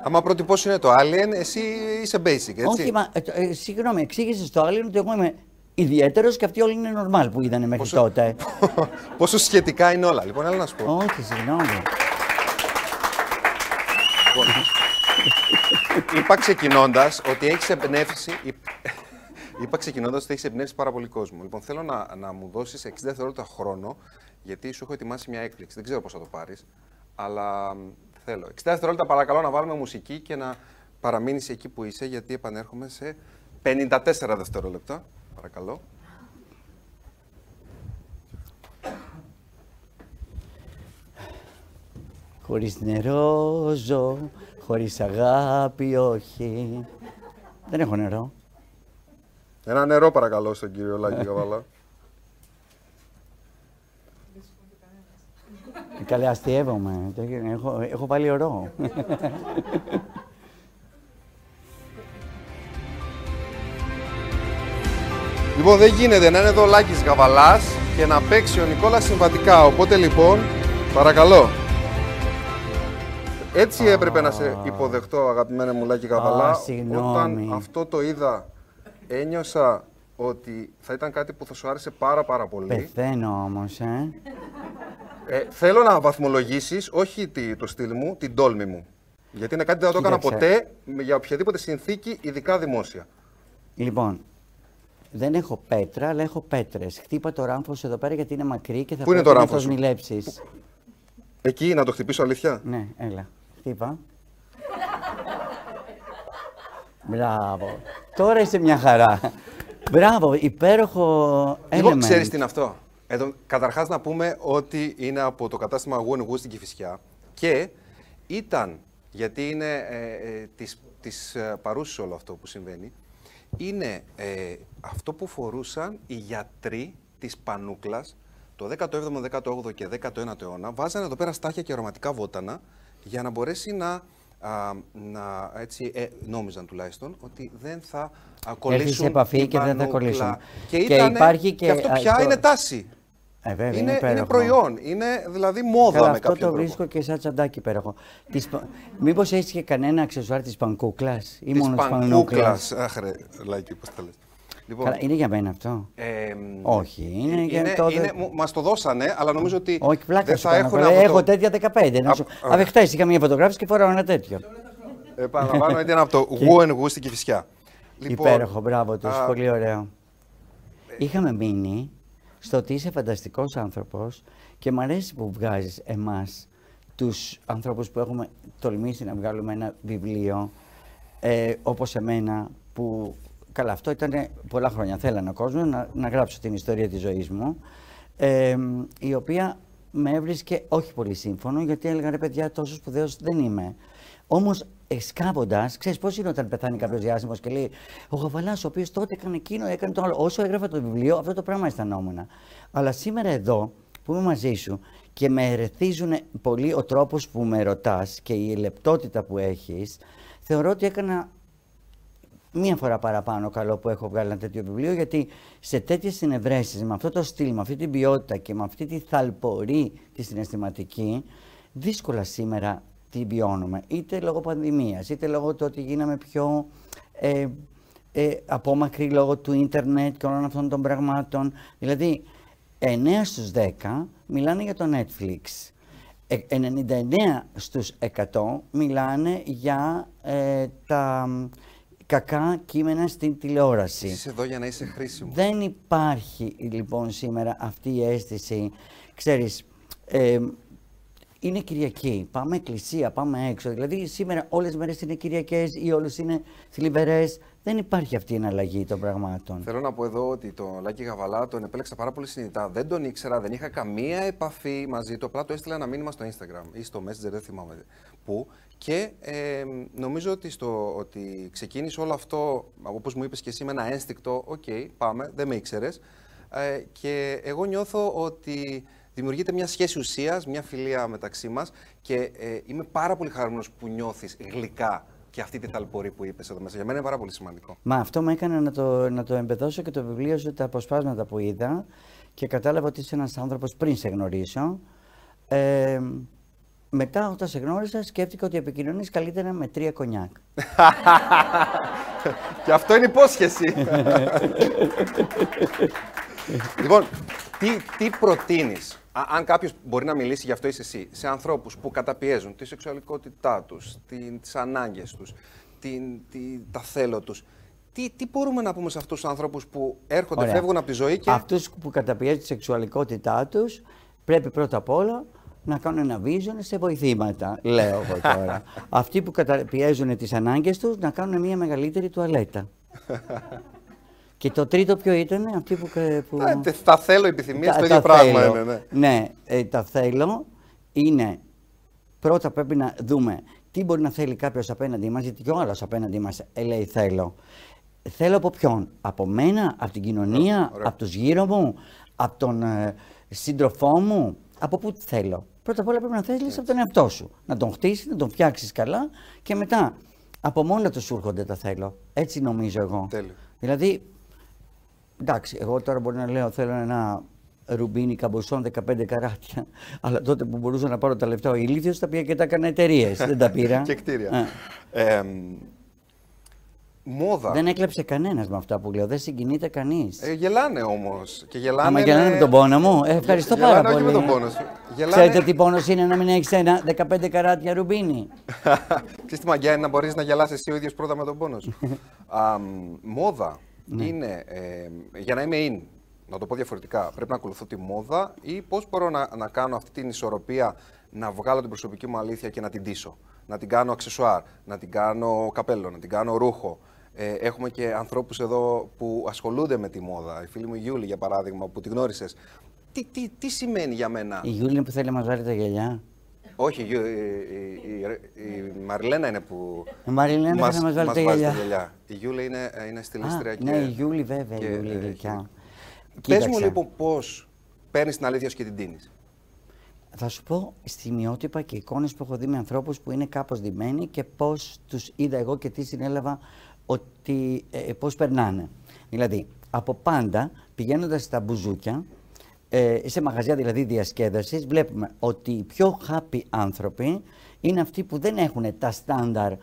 Άμα πρότυπο είναι το alien, εσύ είσαι basic, έτσι; Όχι, μα, ε, ε, συγγνώμη, εξήγησες στο άλλο ότι εγώ είμαι ιδιαίτερος και αυτοί όλοι είναι normal που είδανε μέχρι Πόσο- τότε. Πόσο σχετικά είναι όλα. Λοιπόν, έλα να σου πω. Όχι, συγγνώμη. Λοιπόν, είπα ξεκινώντας ότι έχεις εμπνεύσει. είπ- Είπα ξεκινώντας ότι έχεις εμπνεύσει πάρα πολύ κόσμο. Λοιπόν, θέλω να, να μου δώσεις 60 δευτερόλεπτα χρόνο, γιατί σου έχω ετοιμάσει μια έκπληξη. Δεν ξέρω πώς θα το πάρεις, αλλά μ, θέλω. 60 δευτερόλεπτα παρακαλώ να βάλουμε μουσική και να παραμείνεις εκεί που είσαι, γιατί επανέρχομαι σε 54 δευτερόλεπτα. Παρακαλώ. Χωρίς νερό ζω, χωρίς αγάπη όχι. Δεν έχω νερό. Ένα νερό παρακαλώ στον κύριο Λάκη Καβαλά. Ε, Καλέ, αστείευομαι. Το έχω- Έχω, έχω βάλει ωρό. Λοιπόν, δεν γίνεται να είναι εδώ ο Λάκης Γαβαλάς και να παίξει ο Νικόλας συμβατικά. Οπότε λοιπόν, παρακαλώ. Έτσι έπρεπε να σε υποδεχτώ, αγαπημένε μου Λάκη Γαβαλά. Α, συγγνώμη. Όταν αυτό το είδα, ένιωσα ότι θα ήταν κάτι που θα σου άρεσε πάρα πάρα πολύ. Πεθαίνω όμως, ε. Ε, θέλω να βαθμολογήσεις, όχι τη- το στυλ μου, την τόλμη μου. Γιατί είναι κάτι που δεν θα το έκανα Κοίταξε. ποτέ με- για οποιαδήποτε συνθήκη, ειδικά δημόσια. Λοιπόν, δεν έχω πέτρα, αλλά έχω πέτρες. Χτύπα το ράμφος εδώ πέρα γιατί είναι μακρύ και θα Πού είναι πρέπει το να ράμφος το σου; σμιλέψεις. Εκεί να το χτυπήσω αλήθεια; Ναι, έλα. Χτύπα. Μπράβο. Τώρα είσαι μια χαρά. Μπράβο, υπέροχο Λοιπόν, element. ξέρεις τι είναι αυτό; Εδώ, καταρχάς να πούμε ότι είναι από το κατάστημα Win Woo στην Κηφισιά και ήταν, γιατί είναι ε, ε, της, της ε, παρούσης όλο αυτό που συμβαίνει, είναι ε, αυτό που φορούσαν οι γιατροί της Πανούκλας το 17ο, 18ο και 19ο αιώνα. Βάζανε εδώ πέρα στάχια και αρωματικά βότανα για να μπορέσει να, α, να έτσι, ε, νόμιζαν τουλάχιστον, ότι δεν θα α, κολλήσουν σε επαφή την και δεν θα πανούκλα. κολλήσουν. Και, Και ήτανε- υπάρχει και αυτό πια αυτό- είναι τάση. Ε, βέβαια, είναι, είναι, είναι υπέροχο. προϊόν, είναι δηλαδή μόδα Καλά, με αυτό κάποιο το τρόπο. βρίσκω και σαν τσαντάκι υπέροχο. Της... πα- Μήπως έχεις και κανένα αξεσουάρ της πανκούκλας ή Της μόνος της πανκούκλας; πανούκλας. Αχ ρε, Λάκη, πώς τα λες. Λοιπόν, Καλά, είναι για μένα αυτό. ε, Όχι, είναι για είναι, τότε- είναι, μου- μας το δώσανε, αλλά νομίζω ότι Όχι, πλάκα δεν σου θα κάνω. έχουν τώρα. από Έχω το... τέτοια 15. Να Α, σου... α. Α, χτες είχα μια φωτογράφηση και φοράω ένα τέτοιο. Επαναλαμβάνω, ήταν από το Woo and Woo στην Κηφισιά. Λοιπόν, Υπέροχο, μπράβο τους, α, πολύ ωραίο. Είχαμε μείνει στο ότι είσαι φανταστικός άνθρωπος και μου αρέσει που βγάζεις εμάς, τους ανθρώπους που έχουμε τολμήσει να βγάλουμε ένα βιβλίο, ε, όπως εμένα που καλά αυτό ήταν πολλά χρόνια θέλανε ο κόσμος να, να γράψω την ιστορία της ζωής μου ε, η οποία με έβρισκε όχι πολύ σύμφωνο γιατί έλεγα ρε παιδιά τόσος σπουδαίος δεν είμαι. Όμως εσκάβοντας, ξέρεις πώς είναι όταν πεθάνει κάποιος διάσημος και λέει Ο Γαβαλάς, ο οποίος τότε έκανε εκείνο, έκανε το άλλο. Όσο έγραφα το βιβλίο, αυτό το πράγμα αισθανόμουν. Αλλά σήμερα εδώ που είμαι μαζί σου και με ερεθίζουν πολύ ο τρόπος που με ρωτάς και η λεπτότητα που έχεις, θεωρώ ότι έκανα μία φορά παραπάνω καλό που έχω βγάλει ένα τέτοιο βιβλίο, γιατί σε τέτοιες συνευρέσεις, με αυτό το στυλ, με αυτή την ποιότητα και με αυτή τη θαλπορή τη συναισθηματική, δύσκολα σήμερα την βιώνουμε. Είτε λόγω πανδημίας, είτε λόγω του ότι γίναμε πιο ε, ε, απόμακροι λόγω του ίντερνετ και όλων αυτών των πραγμάτων. Δηλαδή, 9 στους 10 μιλάνε για το Netflix. 99 ε, στους 100 μιλάνε για ε, τα κακά κείμενα στην τηλεόραση. Είσαι εδώ για να είσαι χρήσιμος. Δεν υπάρχει λοιπόν σήμερα αυτή η αίσθηση, ξέρεις, ε, είναι Κυριακή. Πάμε εκκλησία, πάμε έξω. Δηλαδή σήμερα όλες τι μέρες είναι Κυριακές ή όλες είναι θλιβερές. Δεν υπάρχει αυτή η εναλλαγή των πραγμάτων. Θέλω να πω εδώ ότι τον Λάκη Γαβαλά τον επέλεξα πάρα πολύ συνειδητά. Δεν τον ήξερα, δεν είχα καμία επαφή μαζί του. Απλά το έστειλα ένα μήνυμα στο Instagram ή στο Messenger, δεν θυμάμαι πού. Και ε, νομίζω ότι, στο, ότι ξεκίνησε όλο αυτό, όπως μου είπες και εσύ, με ένα ένστικτο. OK, okay, πάμε, δεν με ήξερες. Ε, και εγώ νιώθω ότι δημιουργείται μια σχέση ουσίας, μια φιλία μεταξύ μας και ε, είμαι πάρα πολύ χαρούμενος που νιώθεις γλυκά και αυτή τη ταλπορή που είπες εδώ μέσα. Για μένα είναι πάρα πολύ σημαντικό. Μα αυτό με έκανε να το, να το εμπεδώσω και το βιβλίο σου, τα αποσπάσματα που είδα και κατάλαβα ότι είσαι ένας άνθρωπος πριν σε γνωρίσω. Ε, μετά όταν σε γνώρισα σκέφτηκα ότι επικοινωνείς καλύτερα με τρία κονιάκ. και αυτό είναι υπόσχεση. λοιπόν, τι, τι προτείνεις; Αν κάποιος μπορεί να μιλήσει, γι' αυτό είσαι εσύ, σε ανθρώπους που καταπιέζουν τη σεξουαλικότητά τους, τις ανάγκες τους, τα θέλω τους, τι, τι μπορούμε να πούμε σε αυτούς τους ανθρώπους που έρχονται, Ωραία. φεύγουν από τη ζωή και. Αυτούς που καταπιέζουν τη σεξουαλικότητά τους, πρέπει πρώτα απ' όλα να κάνουν ένα vision σε βοηθήματα, λέω εγώ τώρα. Αυτοί που καταπιέζουν τις ανάγκες τους, να κάνουν μια μεγαλύτερη τουαλέτα. Και το τρίτο ποιο ήταν, αυτή που... που... Ε, τα θέλω επιθυμίες, το ίδιο πράγμα είναι. Ναι, ναι ε, τα θέλω είναι, πρώτα πρέπει να δούμε τι μπορεί να θέλει κάποιος απέναντι μας, γιατί και ο άλλος απέναντι μας ε, λέει θέλω. Θέλω από ποιον, από μένα, από την κοινωνία, από τους γύρω μου, από τον ε, σύντροφό μου, από πού θέλω; Πρώτα απ' όλα πρέπει να θέλει από τον εαυτό σου. Να τον χτίσεις, να τον φτιάξεις καλά και μετά από μόνα του σου έρχονται τα θέλω. Έτσι νομίζω εγώ. Τέλειο. Δηλαδή Εντάξει, εγώ τώρα μπορεί να λέω θέλω ένα ρουμπίνι καμποσόν 15 καράτια. Αλλά τότε που μπορούσα να πάρω τα λεφτά ο ηλίθιος τα πήγα και τα έκανα εταιρείες. Δεν τα πήρα. και κτίρια. Ε. μόδα. Δεν έκλεψε κανένας με αυτά που λέω. Δεν συγκινείται κανείς. Ε, γελάνε όμως. Και γελάνε. Άμα γελάνε με τον πόνο μου. Ε, ευχαριστώ πάρα πολύ. Όχι με τον πόνο σου. Γελάνε... Ξέρετε τι πόνος είναι να μην έχεις ένα 15 καράτια ρουμπίνι. Ξέρετε τι μαγιά είναι να μπορείς να γελάσεις εσύ ο ίδιος πρώτα με τον πόνο σου. μόδα ναι. είναι ε, για να είμαι in, να το πω διαφορετικά, πρέπει να ακολουθώ τη μόδα ή πώς μπορώ να, να κάνω αυτή την ισορροπία να βγάλω την προσωπική μου αλήθεια και να την τίσω. Να την κάνω αξεσουάρ, να την κάνω καπέλο, να την κάνω ρούχο. Ε, έχουμε και ανθρώπους εδώ που ασχολούνται με τη μόδα. Η φίλη μου η Γιούλη, για παράδειγμα, που τη γνώρισες. Τι, τι, τι σημαίνει για μένα; Η Γιούλη είναι που θέλει να μας βάλει τα γυαλιά. Όχι, η, η, η, Μαριλένα είναι που η Μαριλένα μας, να μας βάλει τα γυαλιά. Η Γιούλη είναι, είναι στυλίστρια Α, και... Ναι, η Γιούλη βέβαια, και, η Γιούλη γλυκιά. Πες μου λοιπόν πώς παίρνεις την αλήθεια σου και την τίνεις. Θα σου πω στιγμιότυπα και εικόνες που έχω δει με ανθρώπους που είναι κάπως δημένοι και πώς τους είδα εγώ και τι συνέλαβα ότι, ε, πώς περνάνε. Δηλαδή, από πάντα πηγαίνοντας στα μπουζούκια, ε, σε μαγαζιά δηλαδή διασκέδασης βλέπουμε ότι οι πιο happy άνθρωποι είναι αυτοί που δεν έχουν τα στάνταρ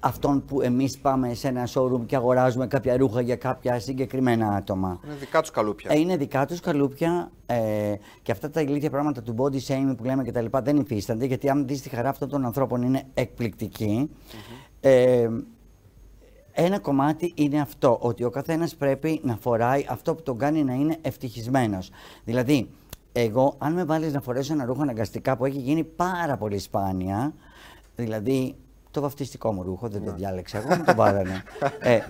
αυτών που εμείς πάμε σε ένα showroom και αγοράζουμε κάποια ρούχα για κάποια συγκεκριμένα άτομα. Είναι δικά τους καλούπια. Ε, είναι δικά τους καλούπια ε, και αυτά τα ηλίθια πράγματα του body shaming που λέμε και τα λοιπά δεν υφίστανται γιατί αν δεις τη χαρά αυτών των ανθρώπων είναι εκπληκτική. ε, ένα κομμάτι είναι αυτό, ότι ο καθένας πρέπει να φοράει αυτό που τον κάνει να είναι ευτυχισμένος. Δηλαδή, εγώ αν με βάλεις να φορέσω ένα ρούχο αναγκαστικά που έχει γίνει πάρα πολύ σπάνια, δηλαδή το βαφτιστικό μου ρούχο, δεν το διάλεξα εγώ, μου το πάρανε. ε,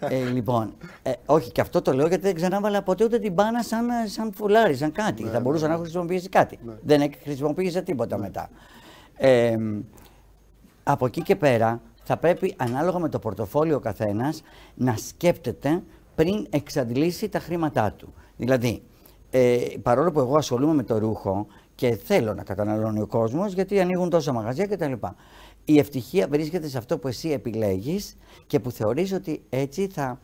ε, λοιπόν, ε, όχι, και αυτό το λέω γιατί δεν ξανάβαλα ποτέ ούτε την μπάνα σαν, σαν φουλάρι, σαν κάτι. Θα μπορούσα να έχω χρησιμοποιήσει κάτι. Δεν χρησιμοποίησα τίποτα μετά. Ε, από εκεί και πέρα θα πρέπει ανάλογα με το πορτοφόλιο ο καθένας να σκέπτεται πριν εξαντλήσει τα χρήματά του. Δηλαδή, ε, παρόλο που εγώ ασχολούμαι με το ρούχο και θέλω να καταναλώνει ο κόσμος, γιατί ανοίγουν τόσα μαγαζιά κτλ. Η ευτυχία βρίσκεται σε αυτό που εσύ επιλέγεις και που θεωρείς ότι έτσι θα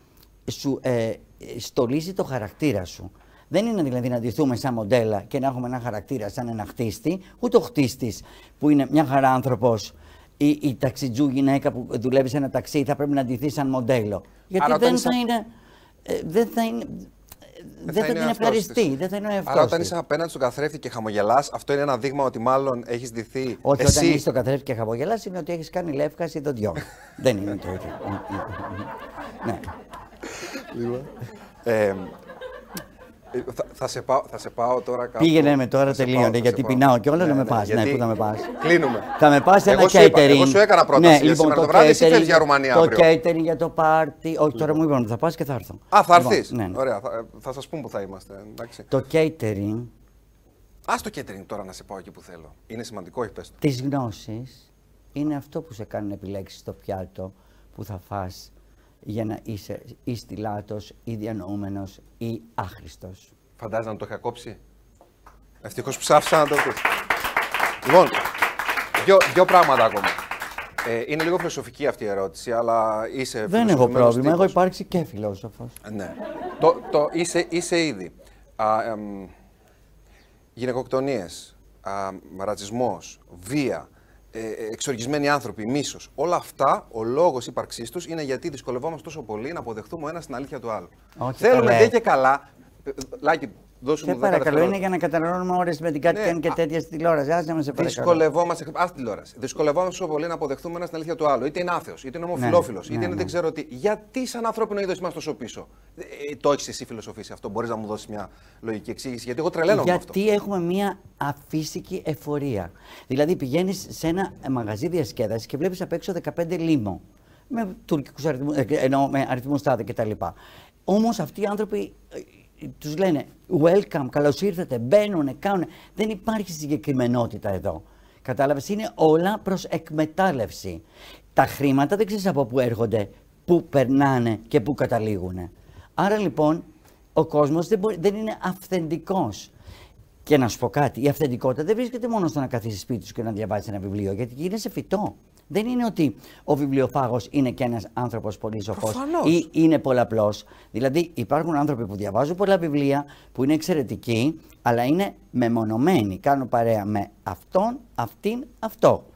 σου ε, στολίζει το χαρακτήρα σου. Δεν είναι δηλαδή να ντυθούμε σαν μοντέλα και να έχουμε ένα χαρακτήρα σαν ένα χτίστη, ούτε ο χτίστης που είναι μια χαρά άνθρωπος ή η ταξιτζού γυναίκα που δουλεύει σε ένα ταξί θα πρέπει να ντυθεί σαν μοντέλο. Γιατί δεν θα, είναι, ε, δεν θα είναι δεν θα, την ευχαριστεί. Δεν θα είναι εύκολο. Αλλά όταν είσαι απέναντι στον καθρέφτη και χαμογελάς, αυτό είναι ένα δείγμα ότι μάλλον έχεις ντυθεί. Όχι, εσύ... όταν είσαι στον καθρέφτη και χαμογελάς, είναι ότι έχεις κάνει λεύκαση δυο. δεν είναι το ίδιο. ναι. Λοιπόν. Ε, θα, θα, σε πάω, θα σε πάω τώρα κάπου. Πήγαινε με τώρα τελείωνε γιατί πεινάω και όλα ναι, να με ναι, πας. Ναι, πού θα με πας. Κλείνουμε. Θα με πας σε ένα catering. Εγώ σου έκανα πρόταση. Ναι, λοιπόν, το, το βράδυ εσύ για Ρουμανία. Το catering για το πάρτι. Όχι, τώρα μου είπαν ότι θα πας και θα έρθω. Α, θα λοιπόν, έρθεις. Ναι, ναι. Ωραία, θα, θα σας πούμε που θα είμαστε. Εντάξει. Το catering. Α το catering τώρα να σε πάω εκεί που θέλω. Είναι σημαντικό, έχει πέσει. Τη γνώση είναι αυτό που σε κάνει να επιλέξεις το πιάτο που θα φας για να είσαι ή στυλάτος ή διανοούμενος ή άχρηστος. Φαντάζεσαι να το είχα κόψει; Ευτυχώς που ψάφισα να το πει. Λοιπόν, δύο, δύο πράγματα ακόμα. Ε, είναι λίγο φιλοσοφική αυτή η ερώτηση, αλλά είσαι Δεν έχω πρόβλημα. Έχω υπάρξει και φιλόσοφος. Ναι. το, το, είσαι, είσαι ήδη. Α, εμ, γυναικοκτονίες, ρατσισμός, βία, ε, ε, εξοργισμένοι άνθρωποι, μίσος. Όλα αυτά, ο λόγος ύπαρξής τους είναι γιατί δυσκολευόμαστε τόσο πολύ να αποδεχτούμε ο ένας την αλήθεια του άλλου. Όχι, Θέλουμε δεν και καλά. Ε, Λάκη, δώσουμε μου παρακαλώ, είναι για να καταναλώνουμε ώρες με την κάτι ναι, και τέτοια στη τηλεόραση. Α να σε Δυσκολευόμαστε. Α τηλεόραση. Δυσκολευόμαστε τόσο πολύ να αποδεχτούμε ένα την αλήθεια του άλλου. Είτε είναι άθεος, είτε είναι ομοφυλόφιλος, ναι, είτε είναι ναι, δεν ξέρω τι. Γιατί σαν ανθρώπινο είδος είμαστε τόσο πίσω; Ε, το έχεις εσύ φιλοσοφήσει αυτό; Μπορείς να μου δώσεις μια λογική εξήγηση; Γιατί εγώ τρελαίνω Γιατί αυτό. Γιατί έχουμε μια αφύσικη εφορία. Δηλαδή πηγαίνεις σε ένα μαγαζί διασκέδασης και βλέπεις απ' έξω 15 λίμο. Με τουρκικούς αριθμού, ε, ενώ με αριθμούς τάδε κτλ. Όμως αυτοί οι άνθρωποι τους λένε welcome, καλώς ήρθατε, μπαίνουν, κάνουν. Δεν υπάρχει συγκεκριμενότητα εδώ. Κατάλαβες, είναι όλα προς εκμετάλλευση. Τα χρήματα δεν ξέρεις από πού έρχονται, πού περνάνε και πού καταλήγουν. Άρα λοιπόν ο κόσμος δεν, δεν είναι αυθεντικός. Και να σου πω κάτι, η αυθεντικότητα δεν βρίσκεται μόνο στο να καθίσεις σπίτι σου και να διαβάσεις ένα βιβλίο, γιατί γίνεσαι φυτό. Δεν είναι ότι ο βιβλιοφάγος είναι και ένας άνθρωπος πολύ σοφός ή είναι πολλαπλός. Δηλαδή υπάρχουν άνθρωποι που διαβάζουν πολλά βιβλία, που είναι εξαιρετικοί, αλλά είναι μεμονωμένοι. Κάνουν παρέα με αυτόν, αυτήν, αυτό.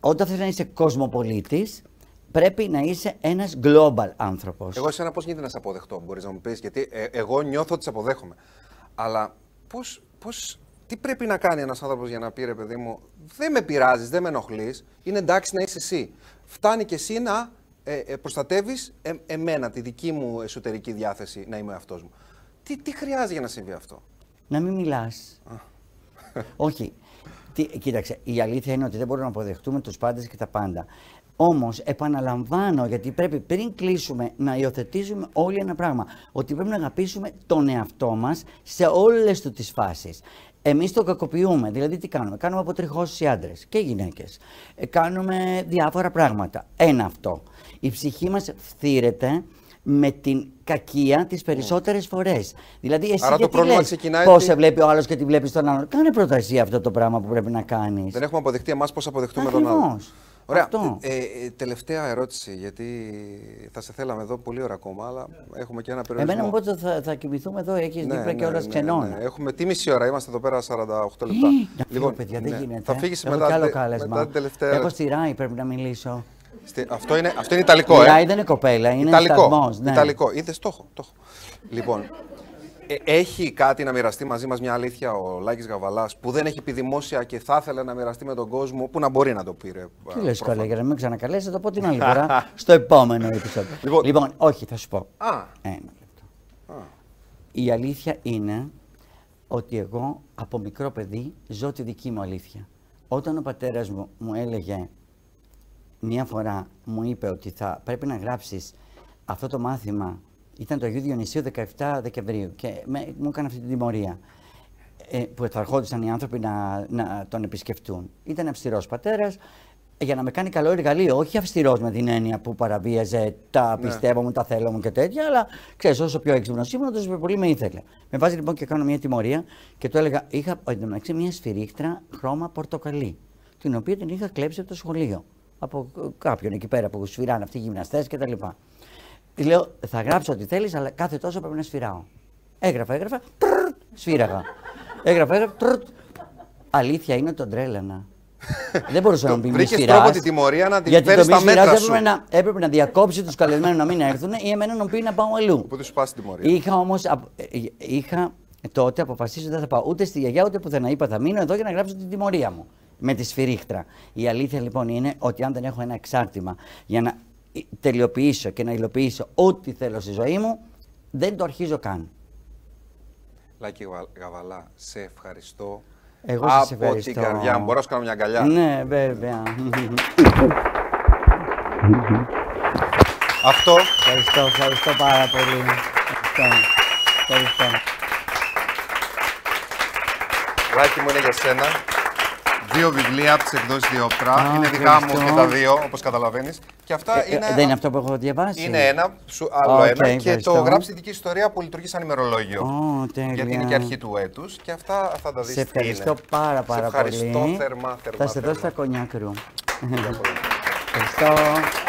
Όταν θες να είσαι κοσμοπολίτης, πρέπει να είσαι ένας global άνθρωπος. Εγώ εσένα πώς γίνεται να σε αποδεχτώ, μπορείς να μου πεις, γιατί ε, εγώ νιώθω ότι σε αποδέχομαι. Αλλά πώς, πώς τι πρέπει να κάνει ένας άνθρωπος για να πει ρε παιδί μου, δεν με πειράζεις, δεν με ενοχλείς, είναι εντάξει να είσαι εσύ. Φτάνει και εσύ να ε, ε, προστατεύεις ε, εμένα, τη δική μου εσωτερική διάθεση να είμαι αυτός μου. Τι, τι χρειάζεται για να συμβεί αυτό; Να μην μιλάς. Όχι. Τι, κοίταξε, η αλήθεια είναι ότι δεν μπορούμε να αποδεχτούμε τους πάντες και τα πάντα. Όμως, επαναλαμβάνω, γιατί πρέπει πριν κλείσουμε να υιοθετήσουμε όλοι ένα πράγμα. Ότι πρέπει να αγαπήσουμε τον εαυτό μας σε όλες του τις φάσεις. Εμείς το κακοποιούμε. Δηλαδή, τι κάνουμε; Κάνουμε αποτριχώσεις άντρες και γυναίκες. Ε, κάνουμε διάφορα πράγματα. Ένα αυτό. Η ψυχή μας φθήρεται με την κακία τις περισσότερες mm. φορές. Δηλαδή, εσύ Άρα γιατί το λες, ξεκινάει. Πώς σε βλέπει ο άλλος και τη βλέπει τον άλλον; Κάνε πρόταση αυτό το πράγμα που πρέπει να κάνεις. Δεν έχουμε αποδεχτεί εμάς πώς αποδεχτούμε τον άλλον. Ωραία. Ε, ε, τελευταία ερώτηση, γιατί θα σε θέλαμε εδώ πολύ ώρα ακόμα, αλλά έχουμε και ένα περιορισμό. Εμένα μου πότε θα, θα κοιμηθούμε εδώ, έχεις ναι, δίπλα ναι, και όλα ναι, ναι, ναι, Έχουμε τι μισή ώρα, είμαστε εδώ πέρα 48 λεπτά. Ε, λοιπόν, παιδιά, δεν ναι. γίνεται. Θα φύγεις μετά, άλλο κάλεσμα. μετά την τελευταία. Έχω στη Ράη, πρέπει να μιλήσω. Στη, αυτό, είναι, αυτό είναι Ιταλικό, η ε. Ράη δεν είναι κοπέλα, είναι Ιταλικό. Ναι. Ιταλικό. Είδες το έχω. Το έχω. λοιπόν, ε, έχει κάτι να μοιραστεί μαζί μας μια αλήθεια ο Λάκης Γαβαλάς που δεν έχει πει δημόσια και θα ήθελε να μοιραστεί με τον κόσμο, που να μπορεί να το πει. Ρε, Τι λες, καλά, για να μην ξανακαλέσει, θα το πω την άλλη φορά στο επόμενο επεισόδιο. Λοιπόν, λοιπόν, όχι, θα σου πω. Α. Ένα λεπτό. Α. Η αλήθεια είναι ότι εγώ από μικρό παιδί ζω τη δική μου αλήθεια. Όταν ο πατέρας μου μου έλεγε μία φορά μου είπε ότι θα πρέπει να γράψεις αυτό το μάθημα. Ήταν το Αγίου Διονυσίου 17 Δεκεμβρίου και με, μου έκανε αυτή την τιμωρία. Ε, που θα ερχόντουσαν οι άνθρωποι να, να τον επισκεφτούν. Ήταν αυστηρός πατέρας, για να με κάνει καλό εργαλείο. Όχι αυστηρός με την έννοια που παραβίαζε τα Ναι. πιστεύω μου, τα θέλω μου και τέτοια, αλλά ξέρεις, όσο πιο έξυπνος ήμουν, τόσο πιο πολύ με ήθελε. Με βάζει λοιπόν και κάνω μια τιμωρία και του έλεγα: Είχα εν τω μεταξύ μια σφυρίχτρα χρώμα πορτοκαλί, την οποία την είχα κλέψει από το σχολείο. Από κάποιον εκεί πέρα που σφυράνε αυτοί οι γυμναστές κτλ. Τη λέω: Θα γράψω ό,τι θέλεις, αλλά κάθε τόσο πρέπει να σφυράω. Έγραφα, έγραφα, τρρρ, σφύραγα. έγραφα, έγραφα, τρρρ. Αλήθεια είναι ότι τον τρέλανα. Δεν μπορούσα να μου πει μη Βρήκες σφυράς, τρόπο τη τιμωρία να την γιατί φέρεις το μη στα μέτρα σφυράς σου. Έπρεπε να, έπρεπε να διακόψει τους καλεσμένους να μην έρθουν ή εμένα να μου πει να πάω αλλού. Οπότε σου πάσει την τιμωρία. Είχα όμως. Είχα τότε αποφασίσει ότι δεν θα πάω ούτε στη γιαγιά ούτε πουθενά. Είπα θα μείνω εδώ για να γράψω την τιμωρία μου. Με τη σφυρίχτρα. Η αλήθεια λοιπόν είναι ότι αν δεν έχω ένα εξάρτημα για να τελειοποιήσω και να υλοποιήσω ό,τι θέλω στη ζωή μου, δεν το αρχίζω καν. Λάκη Γαβα- Γαβαλά, σε ευχαριστώ. Εγώ σας από ευχαριστώ. την καρδιά μου. Μπορώ να σου κάνω μια αγκαλιά. Ναι, βέβαια. Αυτό ευχαριστώ, ευχαριστώ πάρα πολύ. Ευχαριστώ. ευχαριστώ. Λάκη μου είναι για σένα. Δύο βιβλία από τις εκδόσεις Διόπτρα. Α, είναι δικά μου ευχαριστώ. και τα δύο, όπως καταλαβαίνεις. Και αυτά Ε, είναι. ε, δεν είναι αυτό που έχω διαβάσει. Είναι ένα, σου, άλλο Οκ, ένα. Και ευχαριστώ. το γράψει τη δική σου ιστορία που λειτουργεί σαν ημερολόγιο. Ω, τέλεια. γιατί είναι και αρχή του έτους. Και αυτά θα τα δεις. Σε ευχαριστώ πάρα πάρα σε ευχαριστώ πολύ. θερμά, θερμά. Θα σε δώσω τα θερμά. κονιάκ ρου. Φιλιά πολλά. Ευχαριστώ.